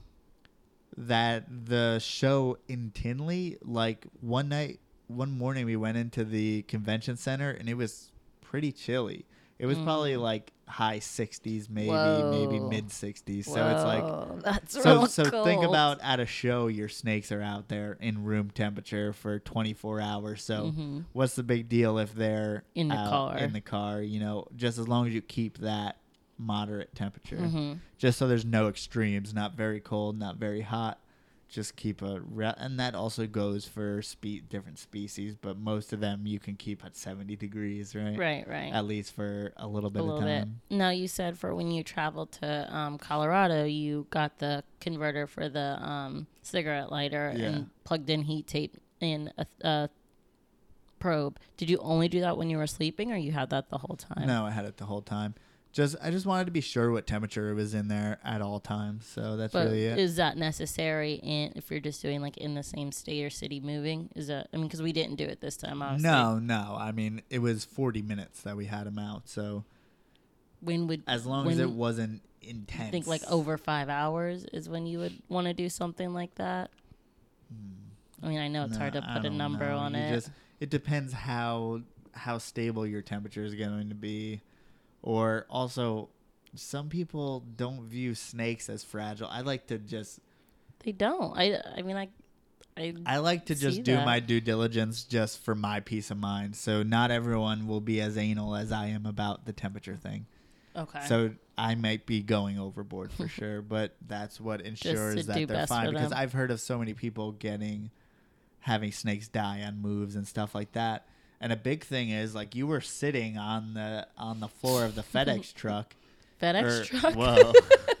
that the show in Tinley, like one night, one morning we went into the convention center and it was pretty chilly. It was probably Mm. like high 60s, maybe maybe mid 60s. So it's like that's so so think about at a show your snakes are out there in room temperature for 24 hours. So Mhm. what's the big deal if they're In the car. in the car, you know, just as long as you keep that moderate temperature. Mhm. Just so there's no extremes, not very cold, not very hot. Just keep a re- and that also goes for spe- different species, but most of them you can keep at 70 degrees, right? Right, right. At least for a little bit a of little bit. time. No, you said for when you traveled to um, Colorado, you got the converter for the um, cigarette lighter Yeah. and plugged in heat tape in a, a probe. Did you only do that when you were sleeping, or you had that the whole time? No, I had it the whole time. Just I just wanted to be sure what temperature it was in there at all times. So that's But really it. is that necessary And if you're just doing like in the same state or city moving? Is that I mean because we didn't do it this time. Obviously. no, no. I mean, it was 40 minutes that we had him out. So When would as long as it wasn't intense. I think like over five hours is when you would want to do something like that. Hmm. I mean, I know it's hard to put a number know. on You it. Just, it depends how how stable your temperature is going to be, or also some people don't view snakes as fragile. I like to just They don't. I. I mean, I. I. I like to just do that. my due diligence just for my peace of mind. So not everyone will be as anal as I am about the temperature thing. okay. So I might be going overboard for [laughs] sure, but that's what ensures that they're fine because them. I've heard of so many people getting having snakes die on moves and stuff like that. And a big thing is like you were sitting on the on the floor of the [laughs] FedEx truck. FedEx or- truck. Whoa.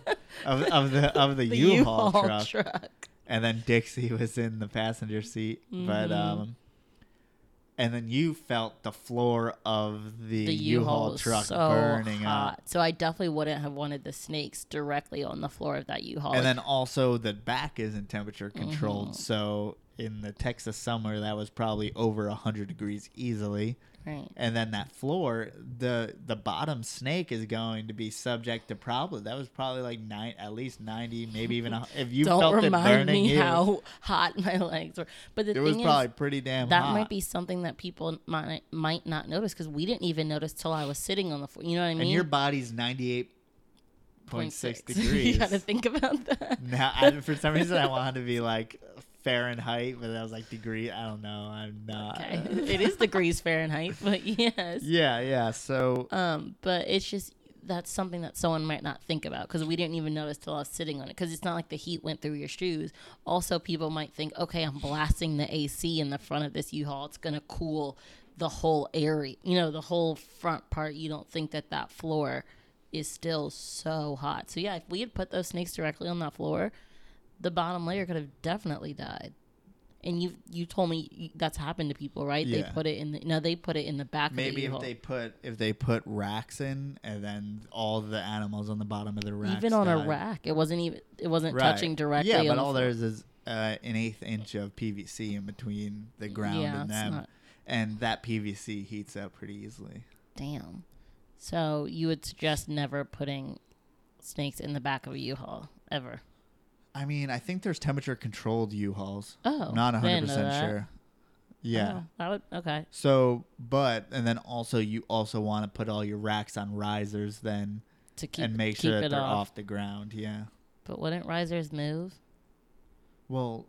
[laughs] of, of the of the, the U-Haul, U-Haul truck truck. and then Dixie was in the passenger seat. But Mhm. um, and then you felt the floor of the, The U-Haul, U-Haul truck so burning hot. up, So I definitely wouldn't have wanted the snakes directly on the floor of that U-Haul. and then also the back isn't temperature controlled. Mhm. So in the Texas summer, that was probably over hundred degrees easily. right. And then that floor, the the bottom snake is going to be subject to probably that was probably like nine, at least ninety, maybe even a, if you Don't felt it remind burning me you, how hot my legs were. But the it was thing probably is, pretty damn that hot. might be something that people might might not notice because we didn't even notice till I was sitting on the floor. You know what I mean? and your body's ninety eight point six [laughs] degrees. you got to think about that. Now, I, for some reason, I wanted to be like Fahrenheit, but I was like degree. I don't know. I'm not. Okay, it is degrees Fahrenheit, but [laughs] yes. Yeah, yeah. So Um, but it's just that's something that someone might not think about because we didn't even notice till I was sitting on it because it's not like the heat went through your shoes. Also, people might think, okay, I'm blasting the AC in the front of this U-Haul. It's gonna cool the whole area, you know, the whole front part. You don't think that that floor is still so hot. So yeah, if we had put those snakes directly on that floor, the bottom layer could have definitely died. And you you told me that's happened to people, right? They put it in the no, they put it in the back. Maybe of the if U-Haul. they put if they put racks in and then all the animals on the bottom of the rack. even on a rack, it wasn't even it wasn't touching directly. Yeah, but all floor. there's is uh, an eighth inch of PVC in between the ground yeah, and them, not- and that PVC heats up pretty easily. Damn. So you would suggest never putting snakes in the back of a U-Haul ever? I mean, I think there's temperature controlled U-Hauls. Oh, not I 100 didn't know percent sure. Oh, yeah. Oh, that would okay. So, but and then also you also want to put all your racks on risers then To keep and make keep sure that they're off. off the ground. Yeah. But wouldn't risers move? Well,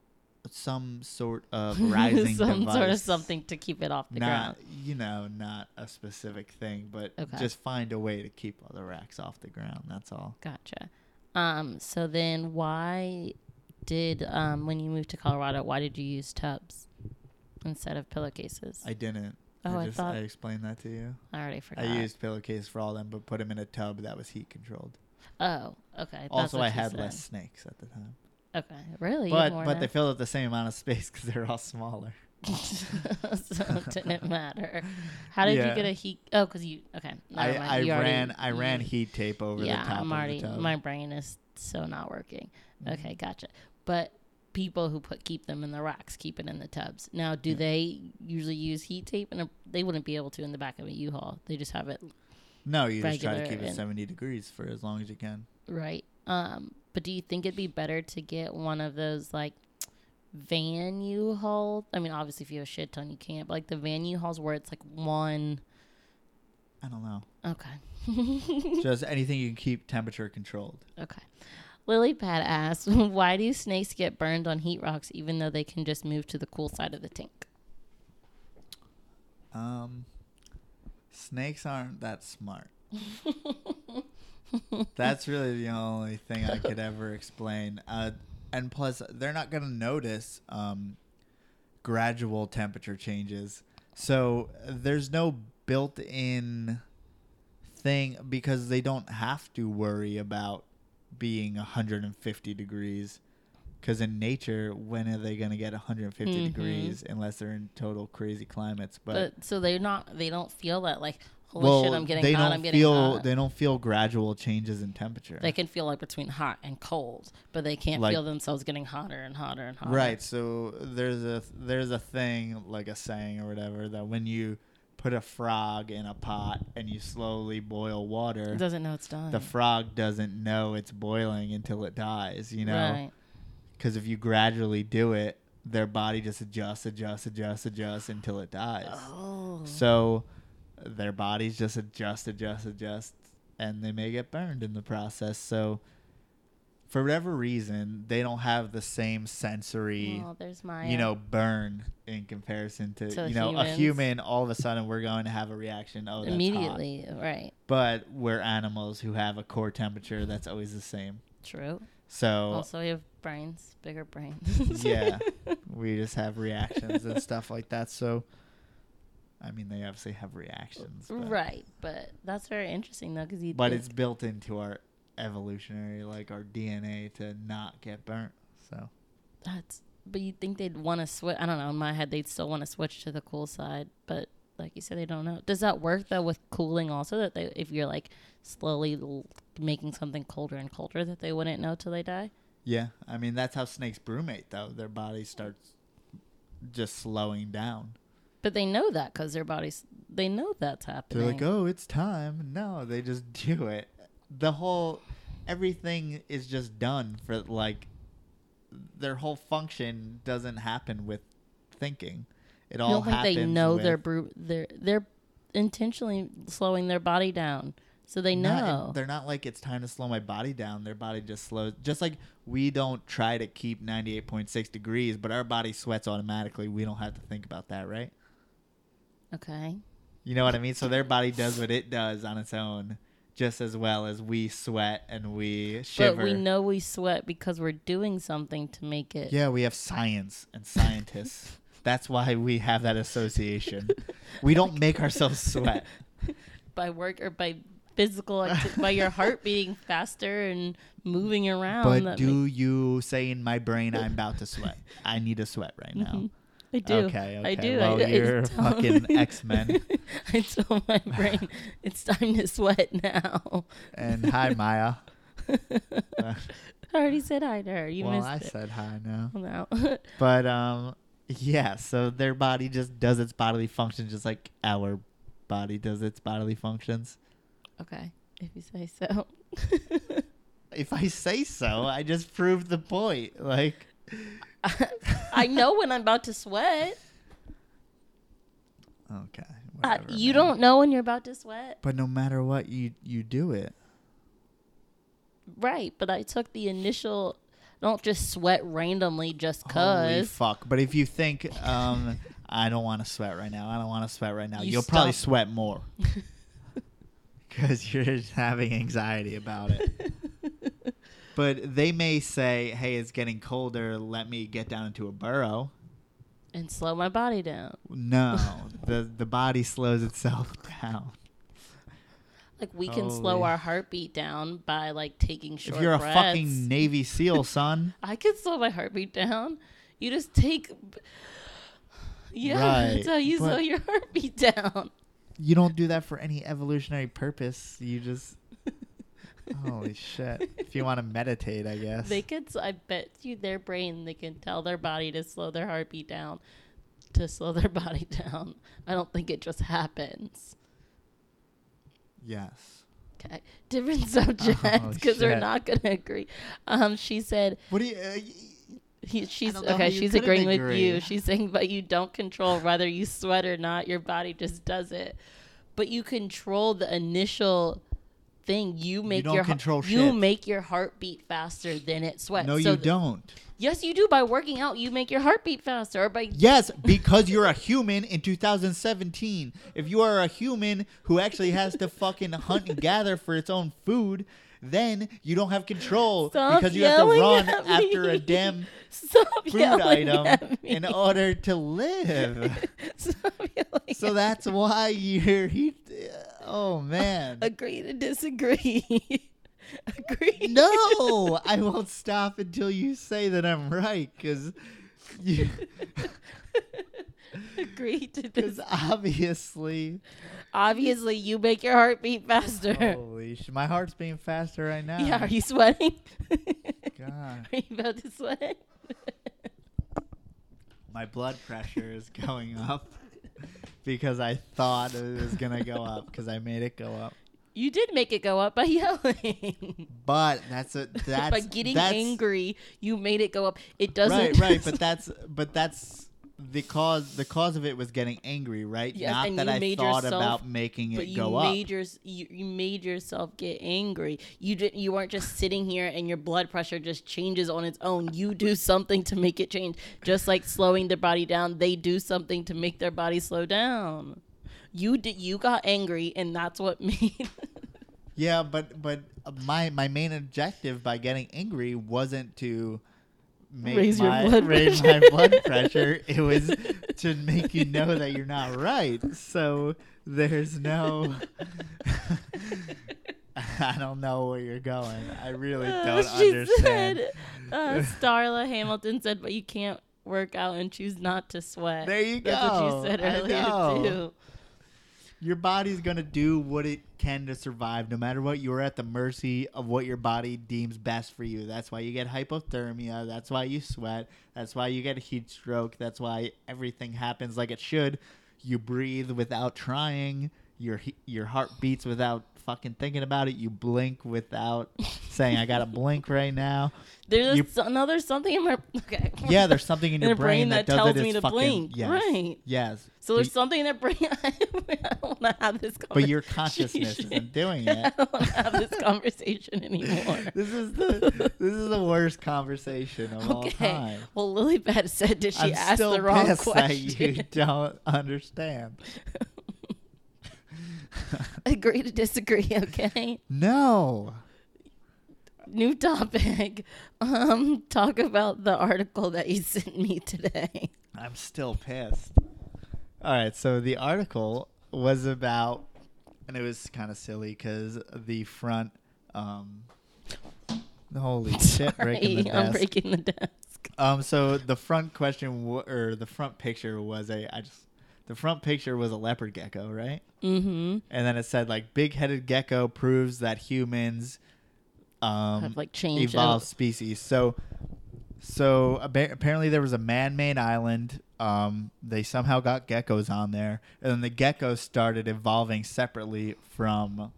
some sort of [laughs] rising Some device. sort of something to keep it off the not ground. you know not a specific thing, but Okay. just find a way to keep all the racks off the ground. That's all. Gotcha. Um. So then, why did um when you moved to Colorado, why did you use tubs instead of pillowcases? I didn't. Oh, I just thought- I explained that to you. I already forgot. I used pillowcase for all them, but put them in a tub that was heat controlled. Oh, okay. Also, I had said. less snakes at the time. Okay, really? But but they filled up the same amount of space [laughs] because they're all smaller. [laughs] so it didn't [laughs] matter. How did Yeah. you get a heat? Oh, because you. Okay. I. I You already- ran I ran heat tape over yeah, the top I'm of already. the tub. My brain is so not working. Mhm. Okay, gotcha. But people who put keep them in the racks keep it in the tubs. Now, do Yeah. they usually use heat tape? And they wouldn't be able to in the back of a U-Haul. They just have it no, you just try to keep it and- 70 degrees for as long as you can. right. Um, but do you think it'd be better to get one of those like van U-Haul? I mean, obviously, if you have a shit ton, you can't. But like the van U-Hauls where it's like one. I don't know. Okay. [laughs] [laughs] just anything you can keep temperature controlled. Okay. Lily Pad asks, [laughs] why do snakes get burned on heat rocks even though they can just move to the cool side of the tank? Um, snakes aren't that smart. That's really the only thing I could ever explain. Uh, and plus, they're not going to notice um, gradual temperature changes. So there's no built-in thing because they don't have to worry about being 150 degrees. Because in nature, when are they going to get 150 Mhm. degrees unless they're in total crazy climates? But, so they're not they don't feel that like holy shit I'm getting they hot don't I'm getting feel hot. they don't feel gradual changes in temperature. They can feel like between hot and cold, but they can't Like- feel themselves getting hotter and hotter and hotter. right. So there's a there's a thing like a saying or whatever that when you put a frog in a pot and you slowly boil water, It doesn't know it's done. the frog doesn't know it's boiling until it dies. You know, Right. because if you gradually do it, their body just adjusts, adjusts, adjusts, adjusts until it dies. Oh. So their bodies just adjust, adjust, adjust, and they may get burned in the process. So for whatever reason, they don't have the same sensory, Oh, you know, burn in comparison to, To you know, a human. All of a sudden, we're going to have a reaction. Oh, that's hot. immediately, right. But we're animals who have a core temperature that's always the same. True. So Also, we have brains, bigger brains. yeah, [laughs] we just have reactions and stuff like that. So. I mean, they obviously have reactions, but- Right, but that's very interesting though, because you. but it's built into our evolutionary like our dna to not get burnt so That's but you'd think they'd want to switch. I don't know. In my head, they'd still want to switch to the cool side, but like you said, they don't know. Does that work though with cooling also? That they, if you're like slowly l- making something colder and colder, that they wouldn't know till they die. yeah i mean that's how snakes brumate though their body starts just slowing down But they know that because their bodies, they know that's happening. they're like oh it's time no they just [laughs] do it the whole everything is just done for like their whole function doesn't happen with thinking it all don't think happens they know they're bru- they're they're intentionally slowing their body down, so they Not know. they're not like it's time to slow my body down. Their body just slows. Just like we don't try to keep 98.6 degrees, but our body sweats automatically. We don't have to think about that, right? Okay. You know what I mean? So their body does what it does on its own just as well as we sweat and we shiver. But we know we sweat because we're doing something to make it. Yeah, we have science and scientists. [laughs] That's why we have that association. We don't make ourselves sweat. [laughs] by work or by physical acti- by your heart beating faster and moving around. But do you say in my brain I'm about to sweat? I need to sweat right [laughs] now. Mhm. I do. Okay, I do. Well, I, I you're tell- fucking X-Men. [laughs] I tell my brain it's time to sweat now. And hi Maya. I already said hi to her. You missed it. well, missed I it. said hi now. No. [laughs] But um yeah, so their body just does its bodily functions just like our body does its bodily functions. okay, if you say so. If I say so, I just proved the point. Like [laughs] I know when I'm about to sweat. okay. Uh, you man. don't know when you're about to sweat, But no matter what, you you do it. right? But I took the initial. Don't just sweat randomly just Holy cause. fuck! But if you think, um, [laughs] I don't want to sweat right now. I don't want to sweat right now. You will probably sweat more [laughs] because you're having anxiety about it. But they may say, "Hey, it's getting colder. Let me get down into a burrow." and slow my body down. No, [laughs] the the body slows itself [laughs] down. Like we can slow our heartbeat down by like taking short if you're a breaths. fucking Navy [laughs] SEAL, son, I can slow my heartbeat down. You just take. [sighs] Yeah, Right, that's how you slow your heartbeat down. you don't do that for any evolutionary purpose. You just holy shit. If you want to meditate, I guess. They could. I bet you their brain. They can tell their body to slow their heartbeat down, to slow their [laughs] body down. I don't think it just happens. yes. Okay, different [laughs] subject Oh, because we're not gonna agree. Um, she said What do you? Uh, y- he, she's don't know how okay. She's agreeing with you. She's saying, but you don't control whether you sweat or not. Your body just does it. But you control the initial thing. You make don't your heart- control you shit. make your heart beat faster than it sweats. no, So you th- don't. Yes, you do. By working out, you make your heart beat faster. Or by [laughs] Yes, because you're a human in 2017. If you are a human who actually has to fucking hunt and gather for its own food, then you don't have control Stop because you have to run after a damn [laughs] stop food item in order to live. [laughs] So that's why you're. He, oh man. agree to disagree. [laughs] agree. No, I won't stop until you say that I'm right, because you, [laughs] agree to [laughs] because obviously, Obviously, you make your heart beat faster. holy sh- my heart's beating faster right now. Yeah, are you sweating? God, Are you about to sweat? my blood pressure is going up because I thought it was gonna go up because I made it go up. You did make it go up by [laughs] yelling. But that's a [laughs] that's by getting that's, angry, you made it go up. It doesn't. Right, right, [laughs] but that's but that's the cause. The cause of it was getting angry, right? Yes, Not that I thought yourself- about making it go up. your, you, you made yourself get angry. You didn't. you weren't just sitting here and your blood pressure just changes on its own. You do something to make it change. Just like slowing their body down, they do something to make their body slow down. You did you got angry and that's what [laughs] made Yeah, but but my my main objective by getting angry wasn't to make Raise your my, blood [laughs] raise pressure. my blood pressure. It was [laughs] to make you know that you're not right. So there's no. [laughs] I don't know where you're going. I really Uh, don't she understand. Said, uh, Starla Hamilton said, but you can't work out and choose not to sweat. There you That's what go. you said earlier too. Your body's gonna do what it can to survive, no matter what. You're at the mercy of what your body deems best for you. That's why you get hypothermia. That's why you sweat. That's why you get a heat stroke. That's why everything happens like it should. You breathe without trying. Your your heart beats without fucking thinking about it. You blink without saying, "I gotta blink right now." [laughs] There's You- so- another something in my [laughs] okay. Yeah, there's something in In your brain brain, that that, tells me to fucking, blink. Yes, Right. Yes. So there's But- something in their brain. [laughs] I don't want to have this conversation. but your consciousness isn't doing it. I don't want to have this conversation anymore. this is the this is the worst conversation of all Okay. time. Well, Lily Beth said, "Did she I'm ask the wrong pissed that question?" you don't understand. [laughs] Agree to disagree. [laughs] Okay. no. New topic. Um, talk about the article that you [laughs] sent me today. I'm still pissed. All right, so the article was about and it was kind of silly because the front. Um, holy shit! Breaking the Sorry, I'm breaking the desk. Um, so the front question w- or the front picture was a I just the front picture was a leopard gecko, right? Mm-hmm. And then it said like big-headed gecko proves that humans um Have like changed. evolved out- species. So so appa- apparently there was a man-made island. Um, they somehow got geckos on there, and then the geckos started evolving separately from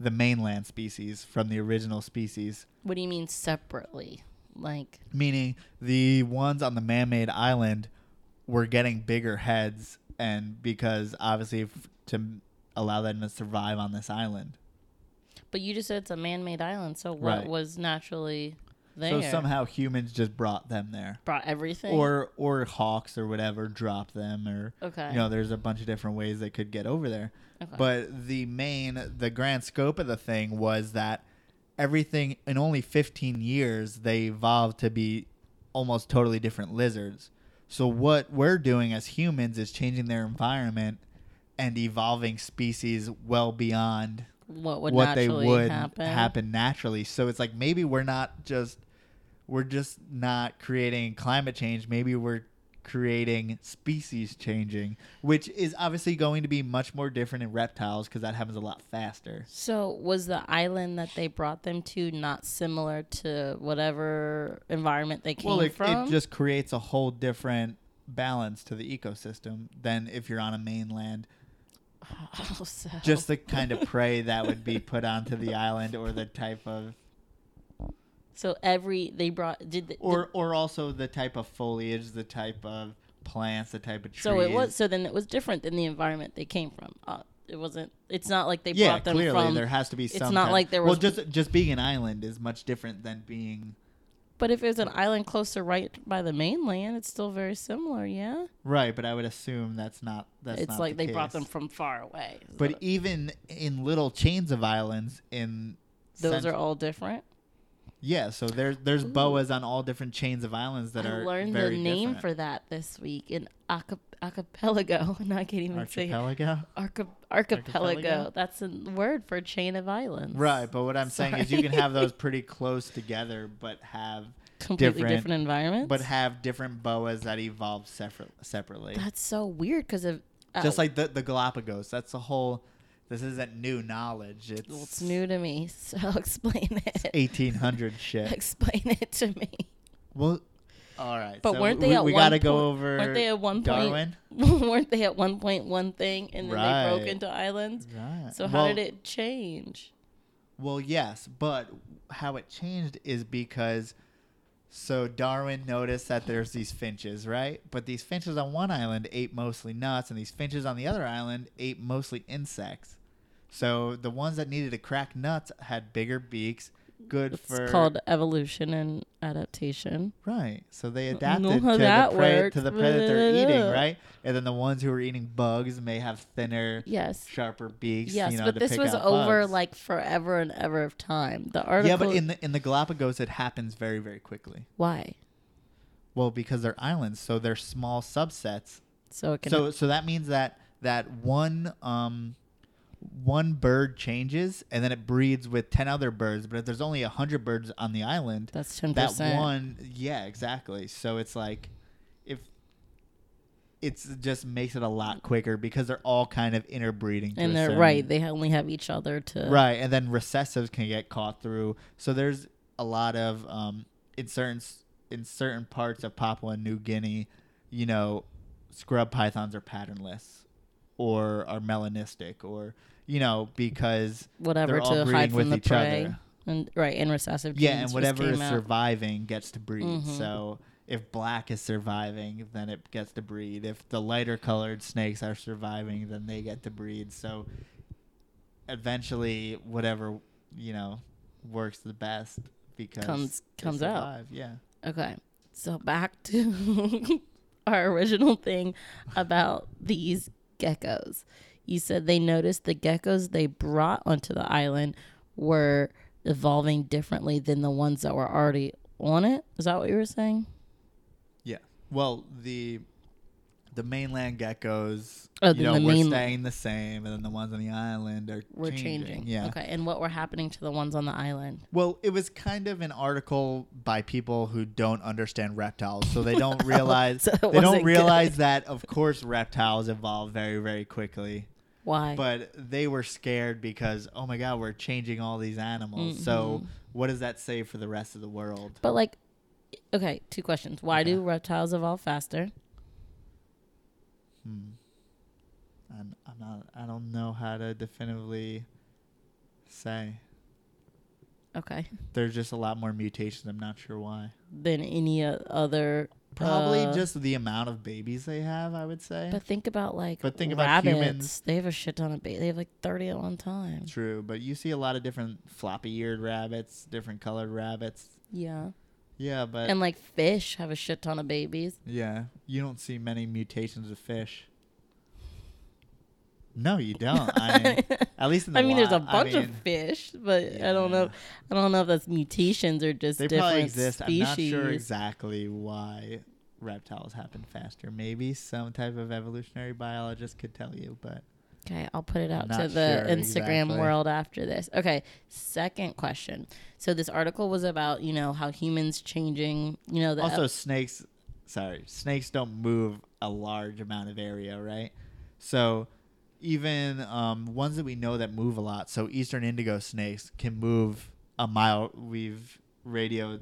the mainland species, from the original species. What do you mean separately? Like meaning the ones on the man-made island were getting bigger heads and because obviously f- to allow them to survive on this island But you just said it's a man-made island, so what Right. was naturally there? so somehow humans just brought them there brought everything. or or hawks or whatever dropped them or okay, you know there's a bunch of different ways they could get over there okay. but the main the grand scope of the thing was that everything in only 15 years they evolved to be almost totally different lizards so what we're doing as humans is changing their environment and evolving species well beyond what would what they would happen? naturally so it's like maybe we're not just we're just not creating climate change maybe we're creating species changing which is obviously going to be much more different in reptiles because that happens a lot faster. So was the island that they brought them to not similar to whatever environment they came well it, from? Well, it just creates a whole different balance to the ecosystem than if you're on a mainland. [laughs] Oh, so- just the kind of prey that would be put onto the island or the type of so every they brought did the, or or also the type of foliage the type of plants the type of trees so it was so then it was different than the environment they came from. Uh, it wasn't. It's not like they yeah, brought them clearly from. there has to be Some it's not kind- like there was. well, just just being an island is much different than being but if it was an island closer right by the mainland, it's still very similar. Yeah, right. But I would assume that's not that's. it's not like the they brought them from far away. But even in little chains of islands in those are all different. Yeah. So there's there's Ooh. boas on all different chains of islands that I are learned the name different. for that this week in aca- archipelago. [laughs] And I can't even say archipelago. Archi- archipelago. Archipelago? That's a word for chain of islands. Right, but what I'm saying is you can have those pretty close together, but have [laughs] Completely different- different, environments. but have different boas that evolve separate, separately. that's so weird because of Just oh. like the the Galapagos. That's the whole. This isn't new knowledge. It's, well, it's new to me. [laughs] So explain it. 1800 shit. [laughs] explain it to me. Well, all right. But so weren't they we, at we one gotta go point- over weren't they at one point- Darwin? [laughs] weren't they at one point one thing and then they broke into islands? Right. So how well, did it change? Well, yes, but how it changed is because so Darwin noticed that there's these finches, right? But these finches on one island ate mostly nuts, and these finches on the other island ate mostly insects. So the ones that needed to crack nuts had bigger beaks, good for It's for called evolution and adaptation. right. So they adapted to the prey to the prey that they're eating, right? And then the ones who were eating bugs may have thinner, Yes. sharper beaks. Yes, you know, but this was over bugs. like forever and ever of time. The article. yeah, but in the in the Galapagos, it happens very very quickly. why? Well, because they're islands, so they're small subsets. So it can. So so that means that that one um one bird changes and then it breeds with 10 other birds, but if there's only 100 birds on the island, that's ten that one yeah, exactly. So it's like if it's just makes it a lot quicker because they're all kind of interbreeding. And they're right. They only have each other to. Right, and then recessives can get caught through. So there's a lot of um, in certain in certain parts of Papua New Guinea, you know, scrub pythons are patternless, or are melanistic, or you know because Whatever to hide with from the each prey. other. And right, and recessive. Genes. Yeah, and whatever is out. surviving gets to breed. Mhm. So if black is surviving, then it gets to breed. If the lighter colored snakes are surviving, then they get to breed. So eventually, whatever you know works the best because Comes- comes out. Yeah. Okay, so back [laughs] to our original thing about these geckos. You said they noticed the geckos they brought onto the island were evolving differently than the ones that were already on it. Is that what you were saying? Yeah. Well, the the mainland geckos, Oh, you know, the we're staying the same, and then the ones on the island are We're changing. Yeah. Okay. And what were happening to the ones on the island? Well, it was kind of an article by people who don't understand reptiles, so they don't [laughs] realize So they don't good. realize that of course reptiles evolve very very quickly. Why? But they were scared because oh my god, we're changing all these animals. So Mhm. what does that say for the rest of the world? But like, okay, two questions. Why Okay. do reptiles evolve faster? Hmm. I'm, I'm not. I don't know how to definitively say. Okay, There's just a lot more mutations. I'm not sure why. than any other. Probably uh, just the amount of babies they have. I would say. But think about like. But think about rabbits. humans. They have a shit ton of babies. They have like thirty at one time. True, but you see a lot of different floppy-eared rabbits, different colored rabbits. Yeah, Yeah, but and like fish have a shit ton of babies. yeah, you don't see many mutations of fish. No, you [laughs] don't. I mean, at least in the I mean, there's a wild- I bunch of fish, but I don't know. I don't know if that's mutations or just They different probably exist. species. I'm not sure exactly why reptiles happen faster. Maybe some type of evolutionary biologist could tell you, but Okay, I'll put it out to the sure Instagram exactly. world after this. Okay, second question. So this article was about you know how humans changing. You know the also snakes. Sorry, snakes don't move a large amount of area, right? So even um, ones that we know that move a lot. So eastern indigo snakes can move a mile. We've radio.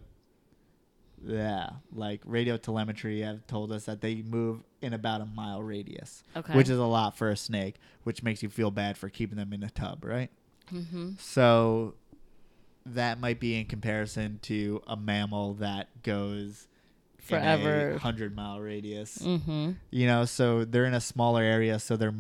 Yeah, like radio telemetry have told us that they move in about a mile radius, okay, which is a lot for a snake, which makes you feel bad for keeping them in a tub, right? mm-hmm. So that might be in comparison to a mammal that goes Forever. hundred mile radius. Mm-hmm. You know, so they're in a smaller area, so they're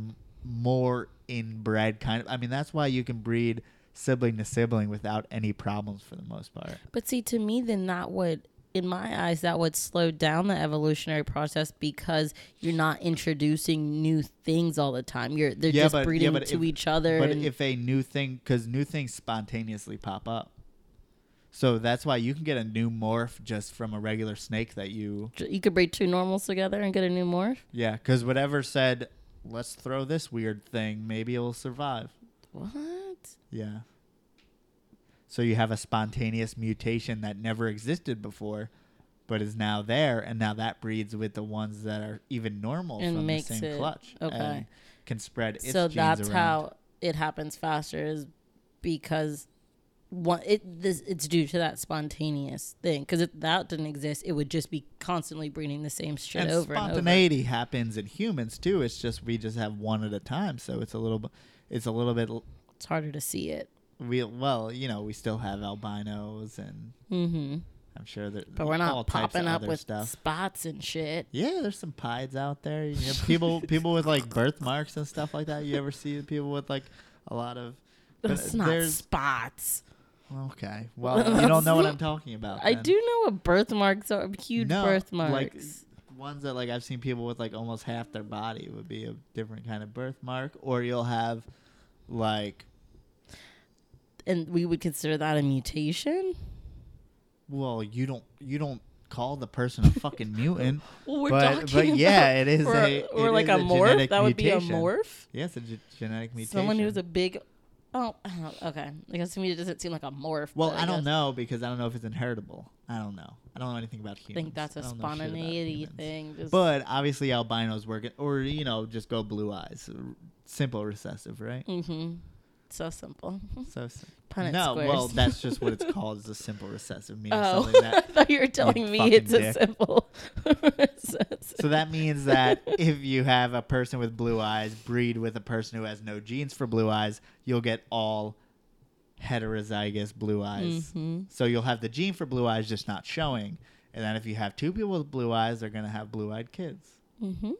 more inbred kind of. I mean, that's why you can breed sibling to sibling without any problems for the most part. But see, to me, then that would, in my eyes, that would slow down the evolutionary process because you're not introducing new things all the time. You're they're Yeah, just but- breeding but to if- each other. But if a new thing, because new things spontaneously pop up. So that's why you can get a new morph just from a regular snake that you you could breed two normals together and get a new morph. Yeah, because whatever said, let's throw this weird thing, maybe it'll survive. What? Yeah. So you have a spontaneous mutation that never existed before, but is now there, and now that breeds with the ones that are even normal And from makes the same it- clutch. okay. and can spread its so genes that's around. how it happens faster is because one it this it's due to that spontaneous thing because if that didn't exist it would just be constantly breeding the same shit and over and over spontaneity happens in humans too. It's just we just have one at a time, so it's a little. It's a little bit. it's harder to see it We well, you know, we still have albinos, and mm-hmm I'm sure that. but we're not popping up with stuff. spots and shit Yeah, there's some pieds out there. You know, people [laughs] people with like birthmarks and stuff like that. You ever see people with like a lot of that's not spots okay. Well, you don't know what I'm talking about. [laughs] i then. do know what birthmarks are huge No, birthmarks like ones that like I've seen people with like almost half their body would be a different kind of birthmark, or you'll have like and we would consider that a mutation well, you don't you don't call the person a [laughs] fucking mutant, well, we're but talking but yeah, it is or, a or like a morph that would mutation. be a morph Yes, a ge- genetic mutation. Someone who's a big. Oh, I [laughs] okay. I guess to me it doesn't seem like a morph. Well, but I don't know because I don't know if it's inheritable. I don't know. I don't know anything about I think that's a don't know shit about spontaneity thing. Just, But obviously, albinos work, or you know, just go blue eyes, simple recessive, right? mm-hmm. So simple. [laughs] So s- Punnett no, squares. well, that's just what it's [laughs] called, is a simple recessive, meaning oh, something [laughs] I that. thought you were telling me it's a dick. simple. So that means that if you have a person with blue eyes breed with a person who has no genes for blue eyes, you'll get all heterozygous blue eyes. Mhm. So you'll have the gene for blue eyes just not showing. And then if you have two people with blue eyes, they're going to have blue eyed kids. Mhm.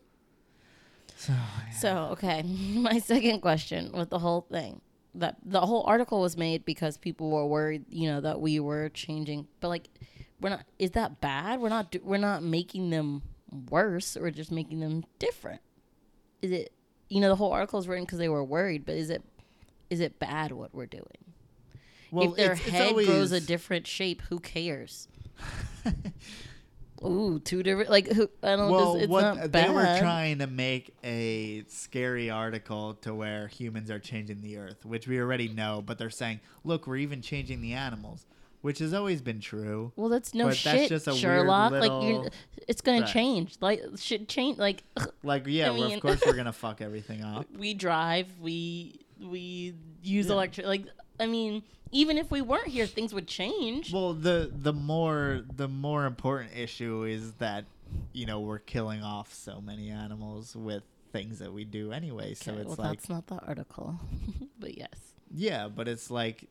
So, So okay, my second question with the whole thing that the whole article was made because people were worried, you know, that we were changing, but like, we're not. Is that bad? We're not. We're not making them worse. We're just making them different. Is it? You know, the whole article is written because they were worried, but is it? Is it bad what we're doing? well, if their it's- it's head grows a different shape, who cares? [laughs] Ooh, two different. Like who? I don't. Well, just, it's what not they bad. were trying to make a scary article to where humans are changing the earth, which we already know, but they're saying, "Look, we're even changing the animals," which has always been true. Well, that's no But that's shit, just a weird Sherlock. like little- you, it's gonna change. Like should change. Like [laughs] Like, yeah, I well, mean- of course we're [laughs] gonna fuck everything up. we drive, we we use Yeah. electric. Like I mean, even if we weren't here, things would change. Well, the the more the more important issue is that you know we're killing off so many animals with things that we do anyway. So it's well, like, that's not the article, [laughs] but yes. yeah, but it's like,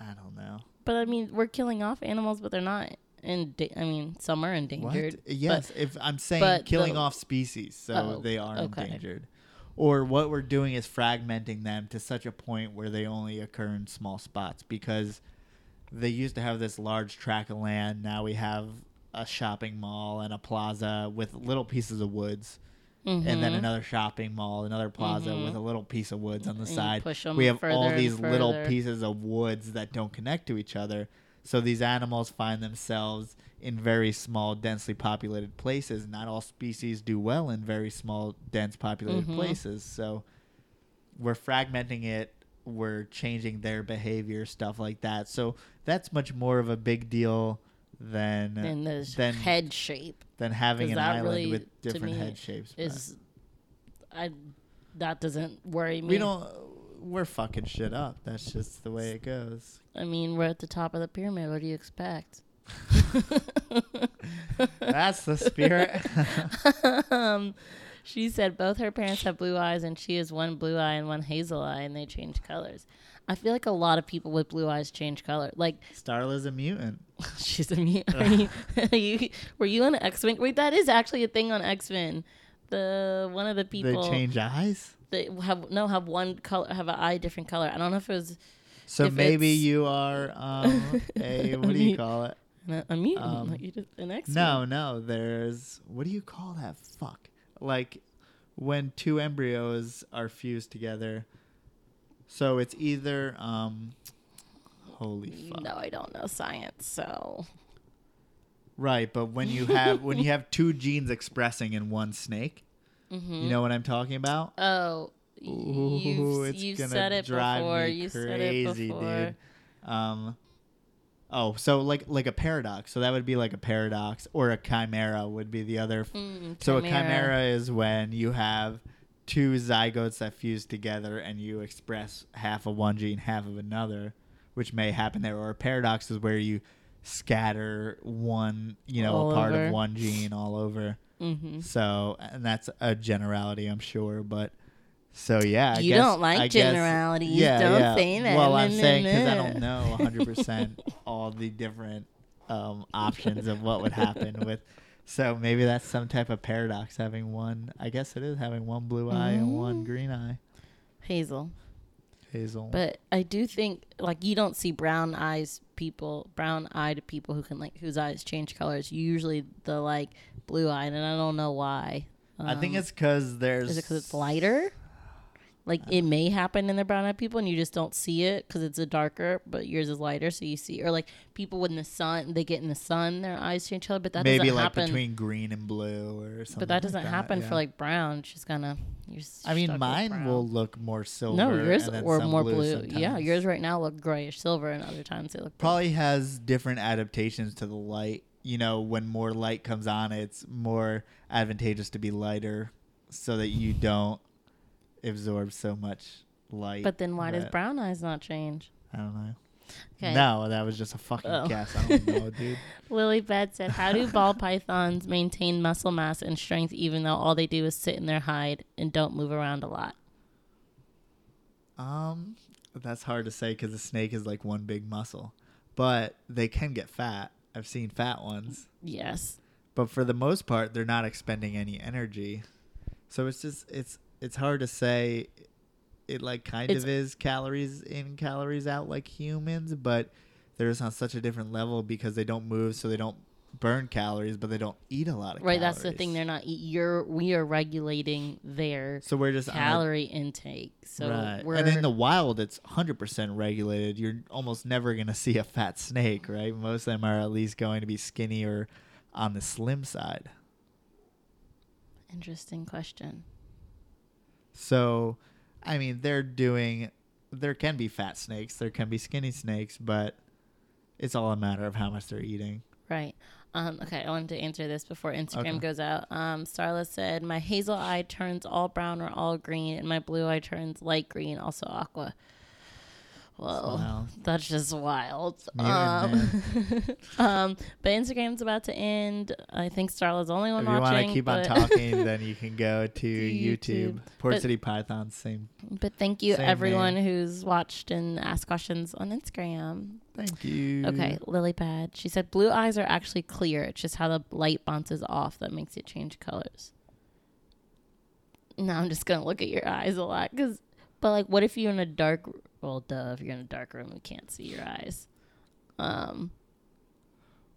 I don't know. But I mean, we're killing off animals, but they're not. In da- I mean, some are endangered. What? Yes, if I'm saying killing the- off species, so Oh, they are okay. endangered. Or what we're doing is fragmenting them to such a point where they only occur in small spots because they used to have this large tract of land. Now we have a shopping mall and a plaza with little pieces of woods. And then Mhm. another shopping mall, another plaza Mhm. with a little piece of woods on the And side. We have all these little pieces of woods that don't connect to each other. So these animals find themselves in very small, densely populated places. Not all species do well in very small, dense populated Mhm. places. So we're fragmenting it. We're changing their behavior, stuff like that. So that's much more of a big deal than in this then- head shape than having an island really, with different head shapes. but is I that doesn't worry me. we don't. We're fucking shit up. That's just the way it goes. I mean, we're at the top of the pyramid. What do you expect? [laughs] That's the spirit. um, she said both her parents have blue eyes, and she has one blue eye and one hazel eye, and they change colors. I feel like a lot of people with blue eyes change color. Like Starla's a mutant. [laughs] she's a mutant. Are you, [laughs] are you, were you on X Men? Wait, that is actually a thing on X Men. The one of the people They change eyes. they have no have one color have an eye different color. I don't know if it was So maybe you are um, a what do you call it? A, a mutant. Um, like you just, an X. No, no. There's what do you call that? Fuck. Like when two embryos are fused together. So it's either um, holy fuck. No, I don't know science. So Right, but when you have when you have [laughs] two genes expressing in one snake, Mhm. you know what I'm talking about? Oh, Ooh, you've, it's you've said it before. You said it before. dude. Um, oh, so like like a paradox. So that would be like a paradox, or a chimera would be the other. Mm, So a chimera is when you have two zygotes that fuse together and you express half of one gene, half of another, which may happen there. Or a paradox is where you scatter one, you know, All a part over. of one gene all over. hmm So, and that's a generality, I'm sure, but so yeah. I You guess- don't like I guess- generalities. Don't say that. Well, I'm saying because I don't know 100 percent [laughs] all the different um, options of what would happen with. So maybe that's some type of paradox having one. I guess it is having one blue eye and one Mm. green eye. Hazel. Hazel. But I do think like you don't see brown eyes people, brown eyed people who can like whose eyes change colors. Usually the like blue eyed, and I don't know why. I think Um, it's because there's. Is it because it's lighter? Like it may happen in the brown eyed people, and you just don't see it because it's a darker, but yours is lighter, so you see. Or like people when the sun, they get in the sun, their eyes change color, but that maybe doesn't like happen. between green and blue or something. but that doesn't that, happen for like brown. She's gonna. You're I mean, mine will look more silver. No, yours or more blue. Yeah, yours right now look grayish silver, and other times they look probably has different adaptations to the light. You know, when more light comes on, it's more advantageous to be lighter so that you don't absorb so much light. But then why does that- brown eyes not change? I don't know. Okay. No, that was just a fucking Oh. guess. I don't know, dude. [laughs] Lily Bed said, "How do ball [laughs] pythons maintain muscle mass and strength even though all they do is sit in their hide and don't move around a lot?" Um, that's hard to say because a snake is like one big muscle, but they can get fat. I've seen fat ones, Yes. but for the most part, they're not expending any energy. So it's just it's it's hard to say. It like kind It's- of is calories in, calories out like humans, but they're just on such a different level because they don't move, so they don't burn calories, but they don't eat a lot of Right, calories. that's the thing. They're not. eat- You're we are regulating their so we're just calorie intake. So right. we're And in the wild, it's 100% regulated. You're almost never going to see a fat snake, right? Most of them are at least going to be skinny or on the slim side. Interesting question. So, I mean, they're doing. There can be fat snakes. There can be skinny snakes, but it's all a matter of how much they're eating. Right. Um, okay, I wanted to answer this before Instagram Okay. goes out. Um, Starla said, "My hazel eye turns all brown or all green, and my blue eye turns light green, also aqua." Whoa, Wow. that's just wild. Um, [laughs] um, but Instagram's about to end. I think Starla's the only one if you want watching. to keep on talking, then [laughs] you can go to YouTube. YouTube. Port But- City Python, same. But thank you, everyone name. who's watched and asked questions on Instagram. Thank you. Okay, Lily Pad. She said blue eyes are actually clear. It's just how the light bounces off that makes it change colors. Now I'm just gonna look at your eyes a lot, cause. But like, what if you're in a dark? Well, duh. If you're in a dark room, we can't see your eyes. Um.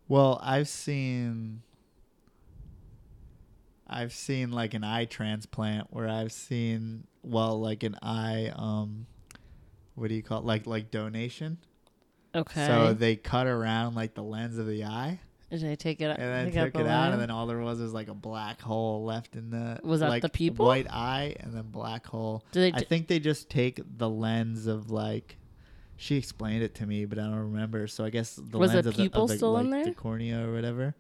Well, I've seen I've seen like an eye transplant where I've seen well like an eye um what do you call it? like like donation. Okay. So they cut around like the lens of the eye Did they take it? and out took the it out and then all there was was like a black hole left in the Was that like, the pupil? white eye and then black hole. Do they? I think they just take the lens of like she explained it to me, but I don't remember. So I guess the Was the lens of the, of the, still like, in there? the cornea or whatever.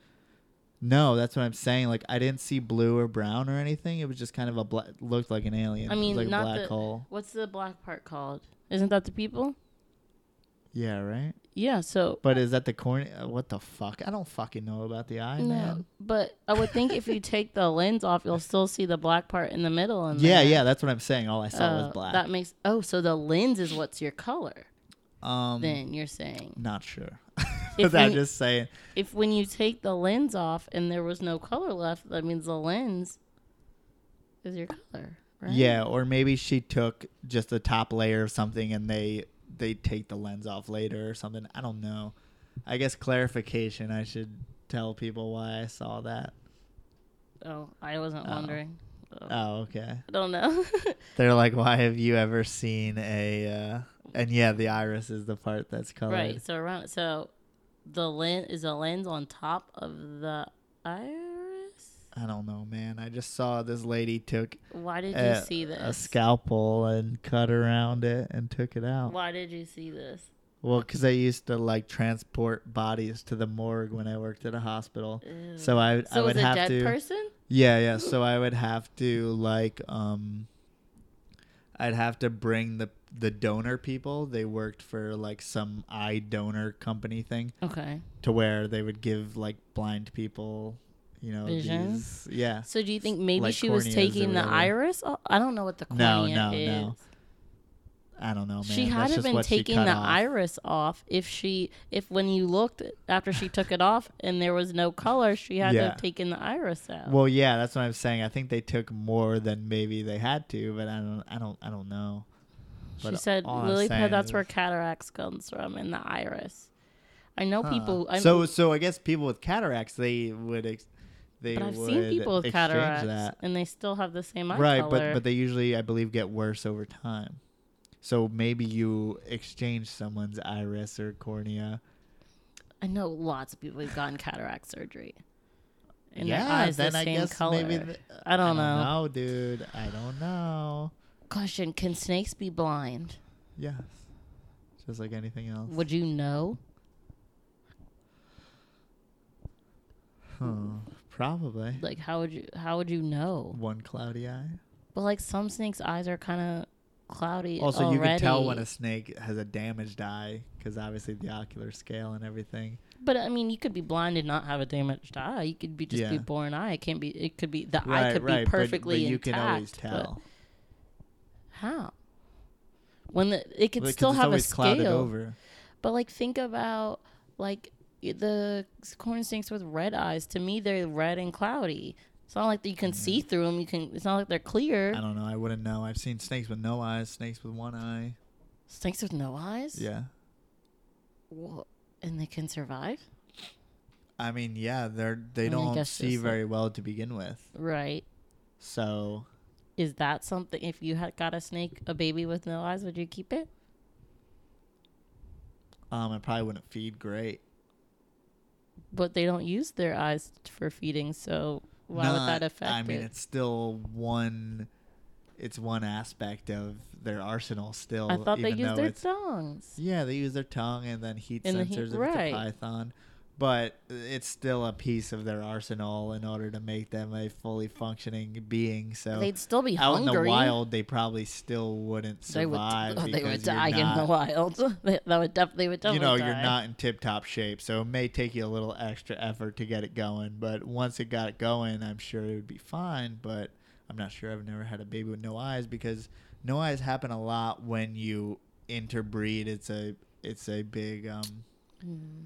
No, that's what I'm saying. Like I didn't see blue or brown or anything. It was just kind of a black. Looked like an alien. I It was mean, like a not black the- hole. What's the black part called? Isn't that the pupil? Yeah, right. Yeah. So. But is that the cornea? What the fuck? I don't fucking know about the eye, No, man. but I would think if you [laughs] take the lens off, you'll still see the black part in the middle. And Yeah, yeah, that's what I'm saying. All I saw Uh, was black. That makes oh, so the lens is what's your color? um, then you're saying not sure. If [laughs] I'm just saying. if when you take the lens off and there was no color left, that means the lens is your color, right? Yeah, or maybe she took just the top layer of something and they they take the lens off later or something. I don't know. I guess clarification. I should tell people why I saw that. Oh, I wasn't Oh. wondering. Oh, Oh, okay. I don't know. [laughs] They're like, why have you ever seen a? Uh, and yeah, the iris is the part that's colored. right. So around so the lens is a lens on top of the iris. I don't know, man. I just saw this lady took Why did a, you see this? a scalpel and cut around it and took it out. Why did you see this? Well, because I used to like transport bodies to the morgue when I worked at a hospital. Ew. So I, I would have dead to. person? Yeah, yeah. [laughs] So I would have to like um I'd have to bring the the donor people. They worked for like some eye donor company thing Okay. to where they would give like blind people, you know, Vision? these yeah. So do you think maybe Like she was taking the iris? off? I don't know what the No, cornea no, is. no. I don't know, man. She had have been taking the off. iris off if she if when you looked after she took it off and there was no color, she had to have taken the iris out. Well, yeah, that's what I'm saying. I think they took more than maybe they had to, but I don't I don't I don't know. she said lily that's where cataracts comes from in the iris. I know Huh. people I so so I guess people with cataracts they would ex- they but I've seen people with cataracts that. and they still have the same eye right, color. but but they usually I believe get worse over time. So maybe you exchange someone's iris or cornea. I know lots of people who've gotten cataract surgery. And their yeah, eyes then the I same guess color. maybe th- I don't know. know, dude. I don't know. Question: Can snakes be blind? Yes. Just like anything else. Would you know? Huh. Probably. Like, how would you? How would you know? One cloudy eye. But like some snakes' eyes are kind of cloudy. Also, already. you can tell when a snake has a damaged eye because obviously the ocular scale and everything. But I mean, you could be blind and not have a damaged eye. You could be just be Yeah. born eye. It can't be. It could be the eye could right. be perfectly but, you intact. can always tell. how? When the it could Because still have a scale. over. But like, think about like the corn snakes with red eyes. To me, they're red and cloudy. It's not like you can see through them. You can. It's not like they're clear. I don't know. I wouldn't know. I've seen snakes with no eyes, snakes with one eye. Snakes with no eyes. Yeah. Wha- And they can survive. I mean, yeah, they're they I don't see very well to begin with. Right. So Is that something? If you had got a snake, a baby with no eyes, would you keep it? um, I probably wouldn't feed great. But they don't use their eyes for feeding, so why would that Not- affect I mean, it? it's still one. It's one aspect of their arsenal. Still, I thought they used though their tongues. Yeah, they use their tongue and then heat And the sensors heat- if it's a python. But it's still a piece of their arsenal in order to make them a fully functioning being. So They'd still be out hungry. in the wild, they probably still wouldn't they would, survive. [laughs] they would because you're die in the wild. [laughs] They- that would definitely they would You know, die. you're not in tip-top shape, so it may take you a little extra effort to get it going. But once it got going, I'm sure it would be fine. But I'm not sure. I've never had a baby with no eyes because no eyes happen a lot when you interbreed. It's a it's a big um, Mm.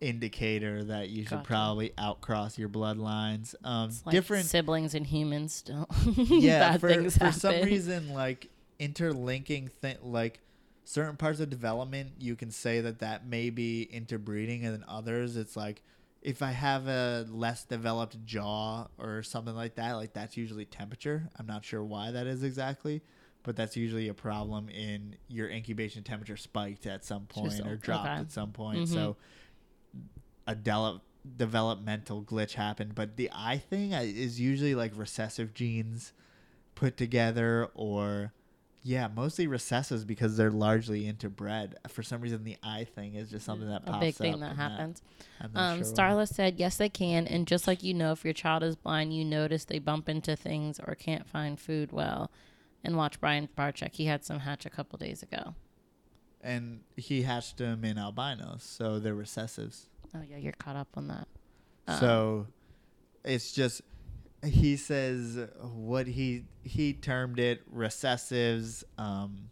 Indicator that you should Gotcha. probably outcross your bloodlines. Um, like different, siblings and humans still. [laughs] yeah. Bad For for some reason, like interlinking, th- like certain parts of development, you can say that that may be interbreeding, and then others, it's like if I have a less developed jaw or something like that, like that's usually temperature. I'm not sure why that is exactly. But that's usually a problem in your incubation temperature spiked at some point Just- or dropped okay. at some point. Mhm. So a de- developmental glitch happened. But the eye thing is usually like recessive genes put together, or yeah, mostly recessives because they're largely interbred. For some reason, the eye thing is just something that pops a big thing up that happens. I'm Um, sure why. Starla said, yes, they can. And just like you know, if your child is blind, you notice they bump into things or can't find food well. And watch Brian Barczyk. He had some hatch a couple days ago. and he hatched them in albinos, so they're recessives. Oh, yeah, you're caught up on that. Um, so it's just he says what he he termed it recessives um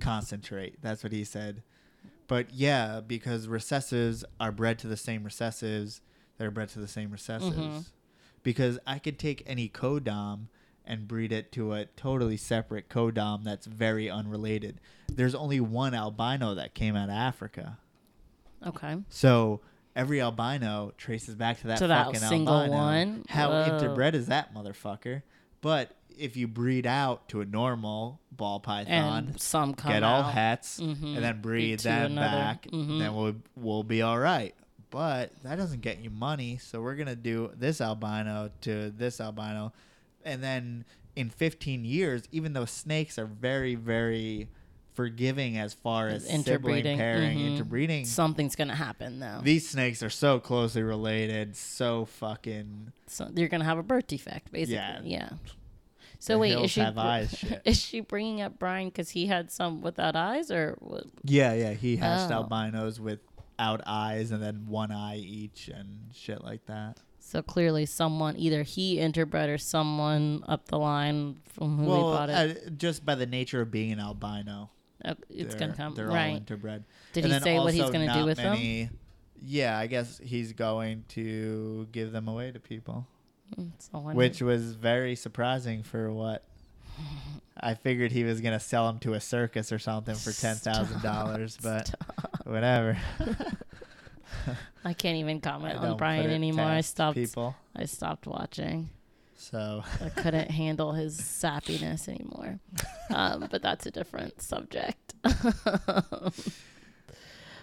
concentrate that's what he said but yeah because recessives are bred to the same recessives that are bred to the same recessives Mhm. because i could take any codom and breed it to a totally separate codom that's very unrelated there's only one albino that came out of africa Okay. so every albino traces back to that To that fucking single albino. one? How Whoa. interbred is that motherfucker? But if you breed out to a normal ball python, And some get all out. hets, Mhm. and then breed them another- back, mhm. then we'll we'll be all right. But that doesn't get you money, so we're gonna do this albino to this albino, and then in 15 years, even though snakes are very very forgiving as far as Interbreeding, pairing, mhm. interbreeding, Something's going to happen, though. these snakes are so closely related, so fucking. so you're going to have a birth defect, basically. Yeah. Yeah. So The wait, is she have eyes, [laughs] is she bringing up Brian because he had some without eyes, or? Yeah, yeah. He hatched Oh. albinos without eyes and then one eye each and shit like that. So clearly, someone either he interbred or someone up the line from who they well, bought it. uh, just by the nature of being an albino, Uh, it's gonna come They're all right. interbred. Did And he say what he's gonna do not with them? Yeah, I guess he's going to give them away to people, So I wonder- which was very surprising for what. [laughs] I figured he was gonna sell them to a circus or something for ten thousand dollars, [laughs] but whatever. [laughs] I can't even comment I on Brian anymore. I stopped. people. I stopped watching. So I couldn't handle his sappiness anymore. Um, but that's a different subject. [laughs] uh,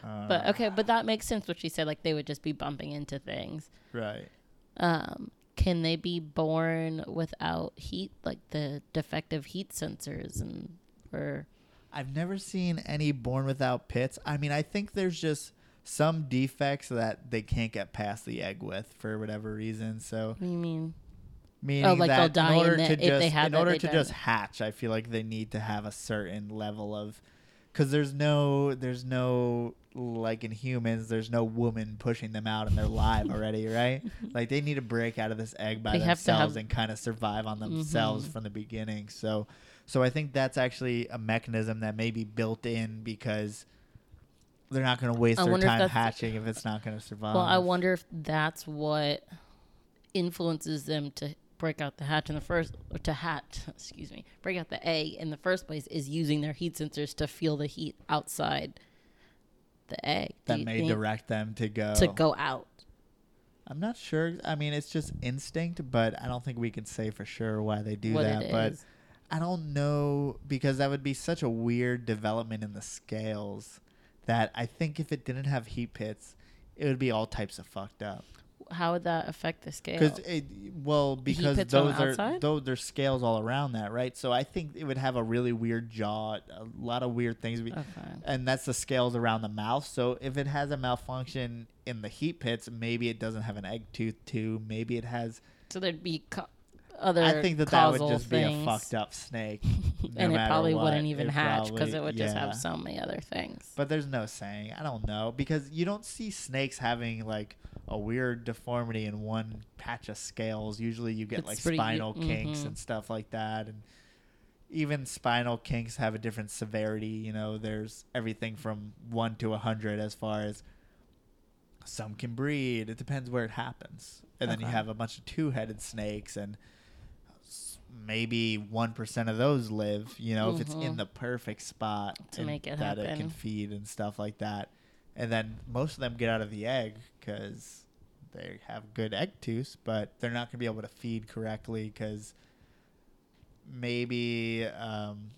but okay, but that makes sense what she said. Like they would just be bumping into things. right. Um, can they be born without heat, like the defective heat sensors, and or I've never seen any born without pits. I mean, I think there's just some defects that they can't get past the egg with for whatever reason. So what do you mean? Meaning Oh, like they'll that die in in order to just have in order to just hatch, I feel like they need to have a certain level of because there's no there's no like in humans there's no woman pushing them out and they're live already [laughs] right? Like they need to break out of this egg by They themselves have- and kind of survive on themselves Mhm. from the beginning. So so i think that's actually a mechanism that may be built in because they're not going to waste I their time hatching if it's not going to survive Well, I wonder if that's what influences them to break out the hatch in the first, or to hatch, excuse me, break out the egg in the first place is using their heat sensors to feel the heat outside the egg. That may direct them to go to go out. I'm not sure. I mean, it's just instinct, but I don't think we can say for sure why they do what that. But is. I don't know because that would be such a weird development in the scales that I think if it didn't have heat pits, it would be all types of fucked up. How would that affect the scale? Because well, because those are outside? those there's scales all around that, right? So I think it would have a really weird jaw, a lot of weird things. Okay. and that's the scales around the mouth. So if it has a malfunction in the heat pits, maybe it doesn't have an egg tooth too. Maybe it has. So there'd be co- other. I think that that would just be a fucked up snake, [laughs] no and it probably what. wouldn't even It hatch because it would just have so many other things. But there's no saying. I don't know because you don't see snakes having like a weird deformity in one patch of scales. Usually you get It's like spinal kinks mhm. and stuff like that and even spinal kinks have a different severity, you know, there's everything from 1 to a 100 as far as some can breed. It depends where it happens. And then you have a bunch of two-headed snakes and maybe 1% of those live, you know, if it's in Mhm. the perfect spot To make it that it can feed and stuff like that. And then most of them get out of the egg because they have good egg tooths, but they're not going to be able to feed correctly because maybe um,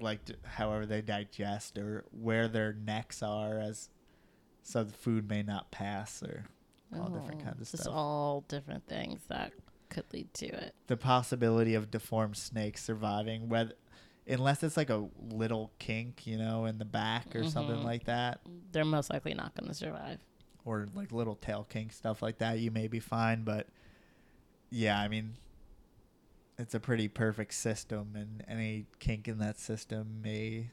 like d- however they digest or where their necks are as so the food may not pass or all different Oh, kinds of Just stuff. all different things that could lead to it. the possibility of deformed snakes surviving whether unless it's like a little kink you know in the back or something Mhm. like that They're most likely not going to survive. Or like little tail kink stuff like that you may be fine but yeah i mean it's a pretty perfect system and any kink in that system may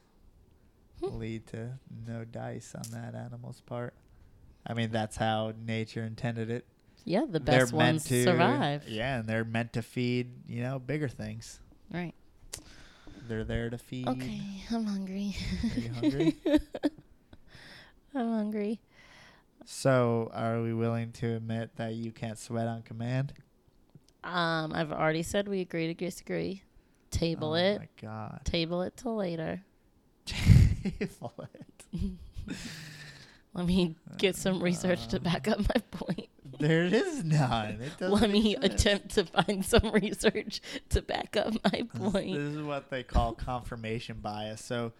Hmm. lead to no dice on that animal's part i mean that's how nature intended it Yeah, the They're best meant ones to survive. yeah and they're meant to feed you know bigger things Right. they're there to feed Okay, I'm hungry. Are you hungry? [laughs] I'm hungry. So are we willing to admit that you can't sweat on command Um, I've already said we agree to disagree. Table oh it. my god Table it till later. [laughs] Table it. [laughs] Let me get some research to back up my point. There is none. It [laughs] Let me attempt to find some research to back up my point. this is what they call confirmation bias. So,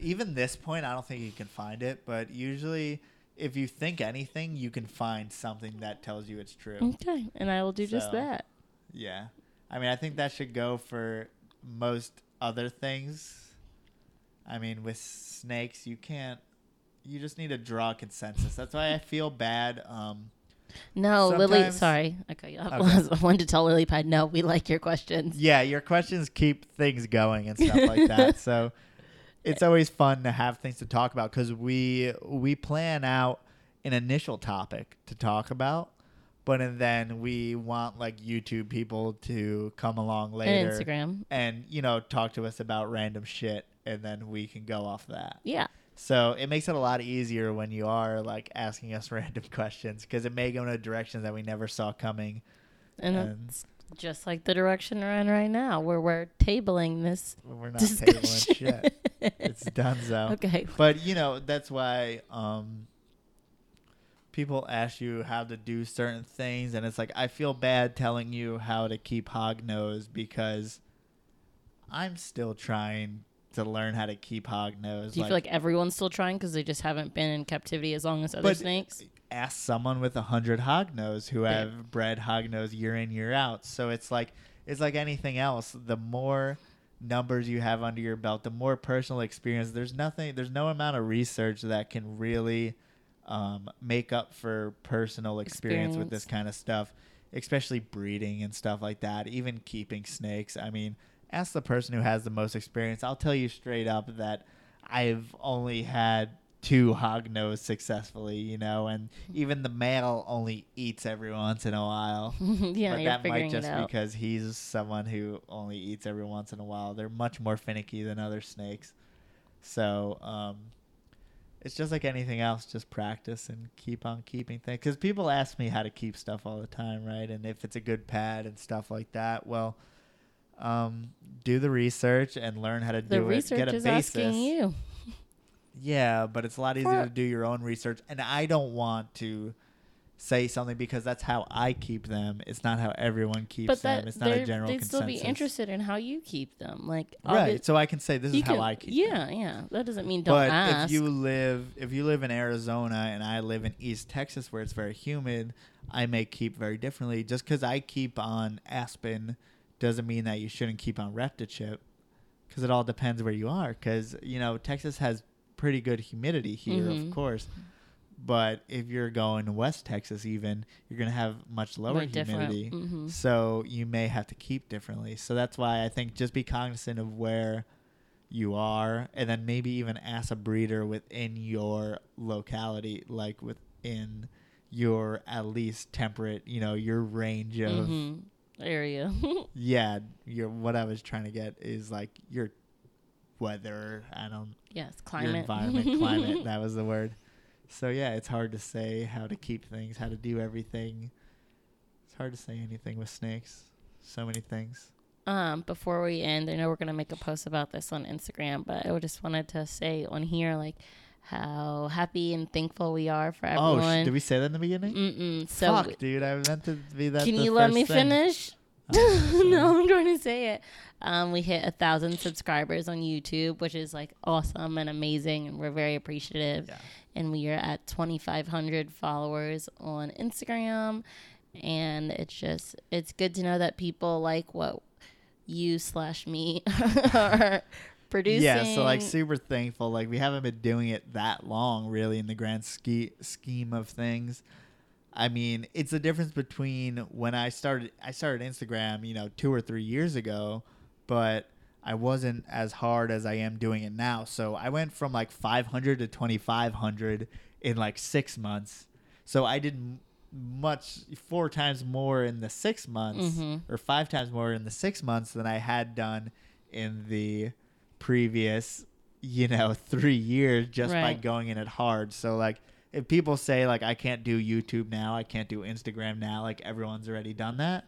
even this point, I don't think you can find it. But usually, if you think anything, you can find something that tells you it's true. Okay, and I will do just that. Yeah. I mean, I think that should go for most other things. I mean, with snakes, you can't. You just need to draw a consensus. That's why I [laughs] feel bad. Um, No, Lily. Sorry, I cut you off. Okay. I [laughs] wanted to tell Lily Pad. No, we like your questions. yeah, your questions keep things going and stuff like that. [laughs] So it's always fun to have things to talk about because we we plan out an initial topic to talk about, but and then we want like YouTube people to come along later And Instagram. and you know talk to us about random shit, and then we can go off that. Yeah. So it makes it a lot easier when you are like asking us [laughs] random questions because it may go in a direction that we never saw coming. And, And- it's just like the direction we're in right now, where we're tabling this We're not tabling discussion. shit. It's [laughs] done so. Okay. But you know that's why um, people ask you how to do certain things, and it's like I feel bad telling you how to keep hog nose because I'm still trying to learn how to keep hog nose. Do you feel like everyone's still trying because they just haven't been in captivity as long as other snakes? Ask someone with a hundred hog nose who have bred hog nose year in year out. So it's like it's like anything else. The more numbers you have under your belt, the more personal experience. There's nothing. There's no amount of research that can really um, make up for personal experience, with this kind of stuff, especially breeding and stuff like that. Even keeping snakes. I mean, ask the person who has the most experience. I'll tell you straight up that I've only had two hog nose successfully, you know, and even the male only eats every once in a while. [laughs] yeah, but that might just because he's someone who only eats every once in a while. They're much more finicky than other snakes. So, um, it's just like anything else, just practice and keep on keeping things. Because people ask me how to keep stuff all the time, right? And if it's a good pad and stuff like that, well, um, do the research and learn how to the do it. research Get a is basis. asking you. Yeah, but it's a lot easier to do your own research, and I don't want to say something because that's how I keep them. It's not how everyone keeps But them. It's not a general they'd still consensus. be interested in how you keep them. Like Right. obvi- So I can say this is how I keep them. Yeah, yeah. That doesn't mean don't but ask. if you live if you live in Arizona and I live in East Texas where it's very humid, I may keep very differently. Just because I keep on Aspen doesn't mean that you shouldn't keep on Reptichip. Because it all depends where you are. Because you know Texas has pretty good humidity here, Mhm. of course. But if you're going to West Texas, even you're gonna have much lower humidity. Mhm. So you may have to keep differently. So that's why I think just be cognizant of where you are and then maybe even ask a breeder within your locality, like within your at least temperate, you know, your range of Mhm. area. [laughs] yeah, your what I was trying to get is like your weather, I don't yes, climate. environment, [laughs] climate, that was the word. So yeah, it's hard to say how to keep things, how to do everything. It's hard to say anything with snakes. So many things. Um, before we end, I know we're gonna make a post about this on Instagram, but I just wanted to say on here like how happy and thankful we are for Oh, everyone. sh- did we say that in the beginning? Mm-mm. So Fuck, dude, I meant to be that. can you let me thing. finish? [laughs] No, I'm trying to say it. Um, we hit a thousand subscribers on YouTube, which is like awesome and amazing, and we're very appreciative. Yeah. And we are at 2,500 followers on Instagram, and it's just it's good to know that people like what you slash me [laughs] are producing. Yeah, so like super thankful. Like we haven't been doing it that long, really, in the grand ski- scheme of things. I mean, it's the difference between when I started. I started Instagram, you know, two or three years ago, but I wasn't as hard as I am doing it now. So I went from like 500 to 2,500 in like six months. So I did much four times more in the six months, Mhm. or five times more in the six months than I had done in the previous, you know, [laughs] three years just by going in it hard. So like if people say like I can't do YouTube now, I can't do Instagram now, like everyone's already done that.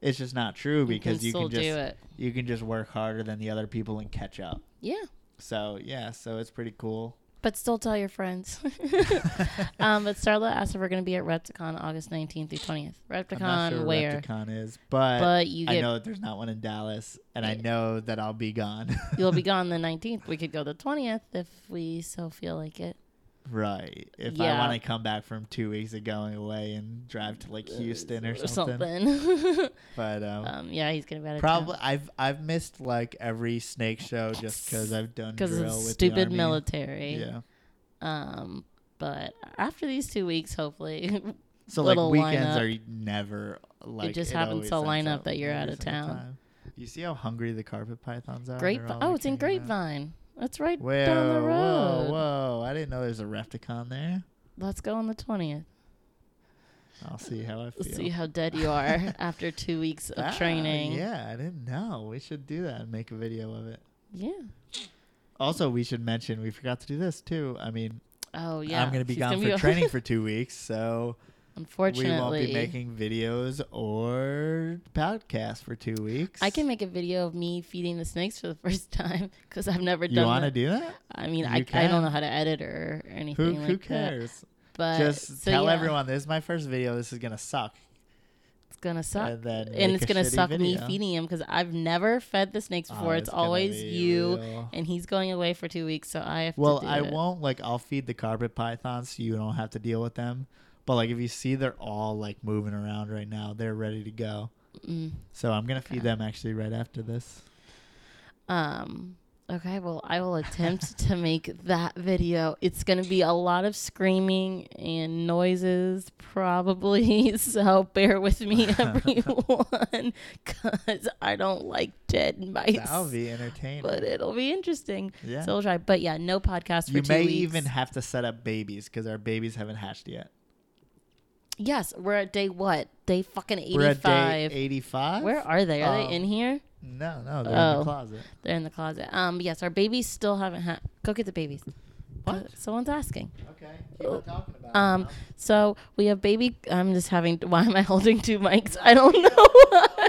It's just not true You because can you can just do it. you can just work harder than the other people and catch up. Yeah. So yeah, so it's pretty cool. But still tell your friends. [laughs] [laughs] um, but Starla asked if we're going to be at Repticon August 19th through 20th. I'm not sure where? Repticon is, but, But you I know that there's not one in Dallas, and I know that I'll be gone. you'll be [laughs] gone the 19th. We could go the 20th if we so feel like it. Right. If I want to come back from two weeks of going away and drive to like Houston or Or something, something. [laughs] but um, um, yeah, he's going to be out of probably town. I've I've missed like every snake show just because I've done Because drill of with the stupid military. Yeah. Um, but after these two weeks, hopefully, [laughs] So like weekends lineup. are never like it just it happens to line up that you're out of town. time. You see how hungry the carpet pythons are? Grapevine. Oh, it's in Grapevine. out. That's right Whoa, down the road. whoa! whoa. I didn't know there's a Repticon there. Let's go on the 20th. I'll see how I feel. Let's see how dead you are [laughs] after two weeks of Ah, training. Yeah, I didn't know. We should do that and make a video of it. Yeah. Also, we should mention we forgot to do this too. I mean, Oh yeah. I'm going to be She's gone for be- [laughs] training for two weeks, so Unfortunately, we won't be making videos or podcasts for two weeks. I can make a video of me feeding the snakes for the first time because I've never done. You want to that. do that? I mean, I, I don't know how to edit or anything Who like who that. cares? But Just so tell yeah, everyone this is my first video. This is gonna suck. it's gonna suck. And and it's gonna suck me feeding him because I've never fed the snakes Oh, before. it's always be you, real. and he's going away for two weeks, so I have Well, I it. won't like I'll feed the carpet pythons so you don't have to deal with them. But like if you see they're all like moving around right now, they're ready to go. Mm. So I'm gonna feed them actually right after this. Um. Okay. Well, I will attempt to make that video. It's gonna be a lot of screaming and noises, probably. [laughs] So bear with me, [laughs] everyone, because I don't like dead mice. That'll be entertaining. but it'll be interesting. yeah. So we'll try. But yeah, no podcast for you two may weeks. even have to set up babies because our babies haven't hatched yet. Yes, we're at day what? Day fucking We're at day eighty-five. 85. Where are they? Are Um, they in here? No, no, they're in Oh. the closet. They're in the closet. Um. Yes, our babies still haven't had. Go get the babies. What? Someone's asking. Okay. Keep on talking about Um. So we have baby. I'm just having. [laughs] Why am I holding two mics? I don't [laughs] know.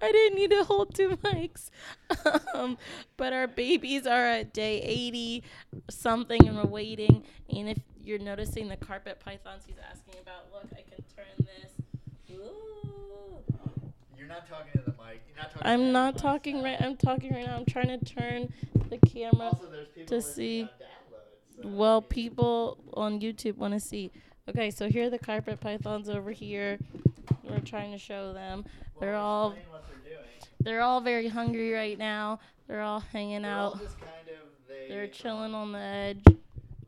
I didn't need to hold two mics. [laughs] Um, but our babies are at day 80 something, and we're waiting. And if you're noticing the carpet pythons he's asking about, look, I can turn this. Ooh. You're not talking to the mic. You're not talking to I'm the not mic. talking right. I'm talking right now. I'm trying to turn the camera. Also, there's people to listening see- on downloads, so- Well, people on YouTube want to see. Okay, so here are the carpet pythons over here. We're trying to show them. They're all they're they're all very hungry right now. They're all hanging They're out. just kind of they. They're chilling um, on the edge.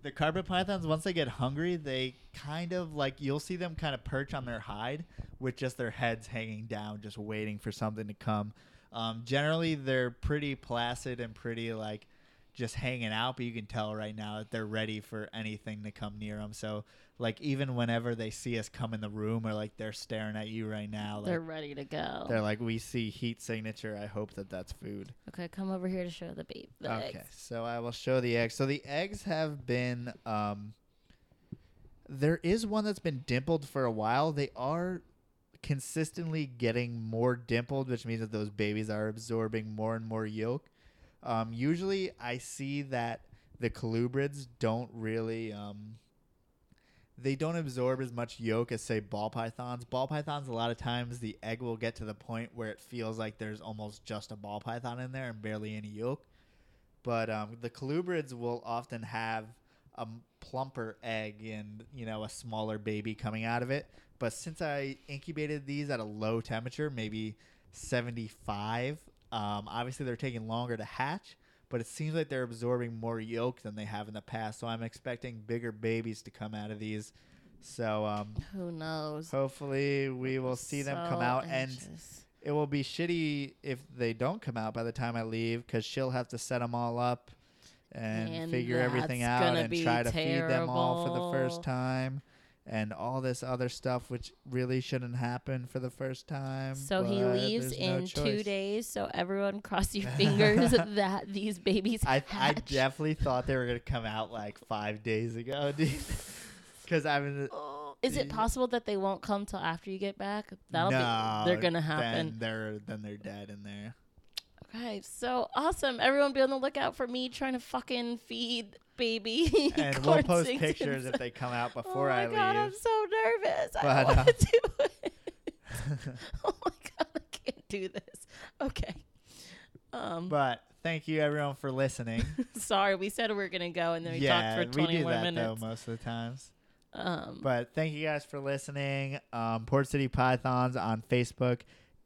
The carpet pythons, once they get hungry, they kind of like you'll see them kind of perch on their hide with just their heads hanging down, just waiting for something to come. Um, generally, they're pretty placid and pretty like just hanging out, but you can tell right now that they're ready for anything to come near them. So, like, even whenever they see us come in the room or like they're staring at you right now, like, They're ready to go. They're like, we see heat signature. I hope that that's food. Okay, come over here to show the baby. The Okay, eggs. so I will show the eggs. So the eggs have been um there is one that's been dimpled for a while. They are consistently getting more dimpled, which means that those babies are absorbing more and more yolk. Um usually I see that the colubrids don't really um they don't absorb as much yolk as say ball pythons. Ball pythons a lot of times the egg will get to the point where it feels like there's almost just a ball python in there and barely any yolk. But um, the colubrids will often have a plumper egg and you know a smaller baby coming out of it. But since I incubated these at a low temperature, maybe 75, um, obviously they're taking longer to hatch. But it seems like they're absorbing more yolk than they have in the past. So I'm expecting bigger babies to come out of these. So um, Who knows? hopefully we will see them come So out and it will be shitty if they don't come out by the time I leave because she'll have to set them all up and, And figure everything out and try to feed them all for the first time and all this other stuff which really shouldn't happen for the first time. So he leaves there's no in two days. So everyone [laughs] cross your [laughs] fingers that these babies I I definitely thought they were gonna come out like five days ago, [laughs] dude. Because I mean, Oh, Is it possible that they won't come till after you get back? That'll no, be. They're gonna happen. Then they're then they're dead in there. Okay, so awesome. Everyone be on the lookout for me trying to fucking feed baby. [laughs] And we'll post pictures if they come out stuff. [laughs] before oh my I god, I'm so nervous. I But, don't uh, want [laughs] to do it. oh my god, I can't do this. Okay. Um, but thank you everyone for listening. sorry, we said we were gonna go and then we yeah, talked for we do that minutes. though most of the times. Um, But thank you guys for listening. Um, Port City Pythons on Facebook,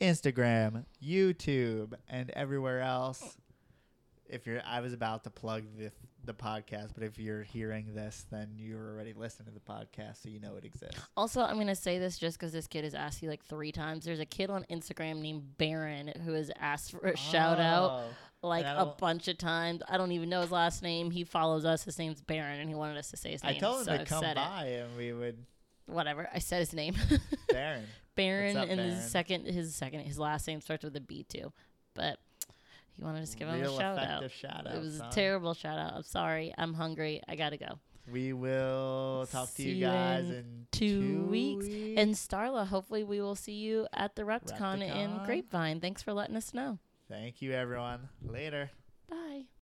Instagram, YouTube, and everywhere else. If you're, I was about to plug the the podcast, but if you're hearing this, then you're already listening to the podcast, so you know it exists. Also, I'm gonna say this just because this kid has asked you like three times. There's a kid on Instagram named Baron who has asked for a shout out Oh, like a bunch of times. I don't even know his last name. He follows us. His name's Baron, and he wanted us to say his I name. I told him so to come by, and we would. Whatever. I said his name. [laughs] Baron. Baron, up, and Baron? his second, his second, his last name starts with a B too. But he wanted us to give him a shout out. shout out. It was son. a terrible shout out. I'm sorry. I'm hungry. I gotta go. We will talk to See you you guys in in, two weeks. And Starla, hopefully we will see you at the Repticon in Grapevine. Thanks for letting us know. Thank you, everyone. Later.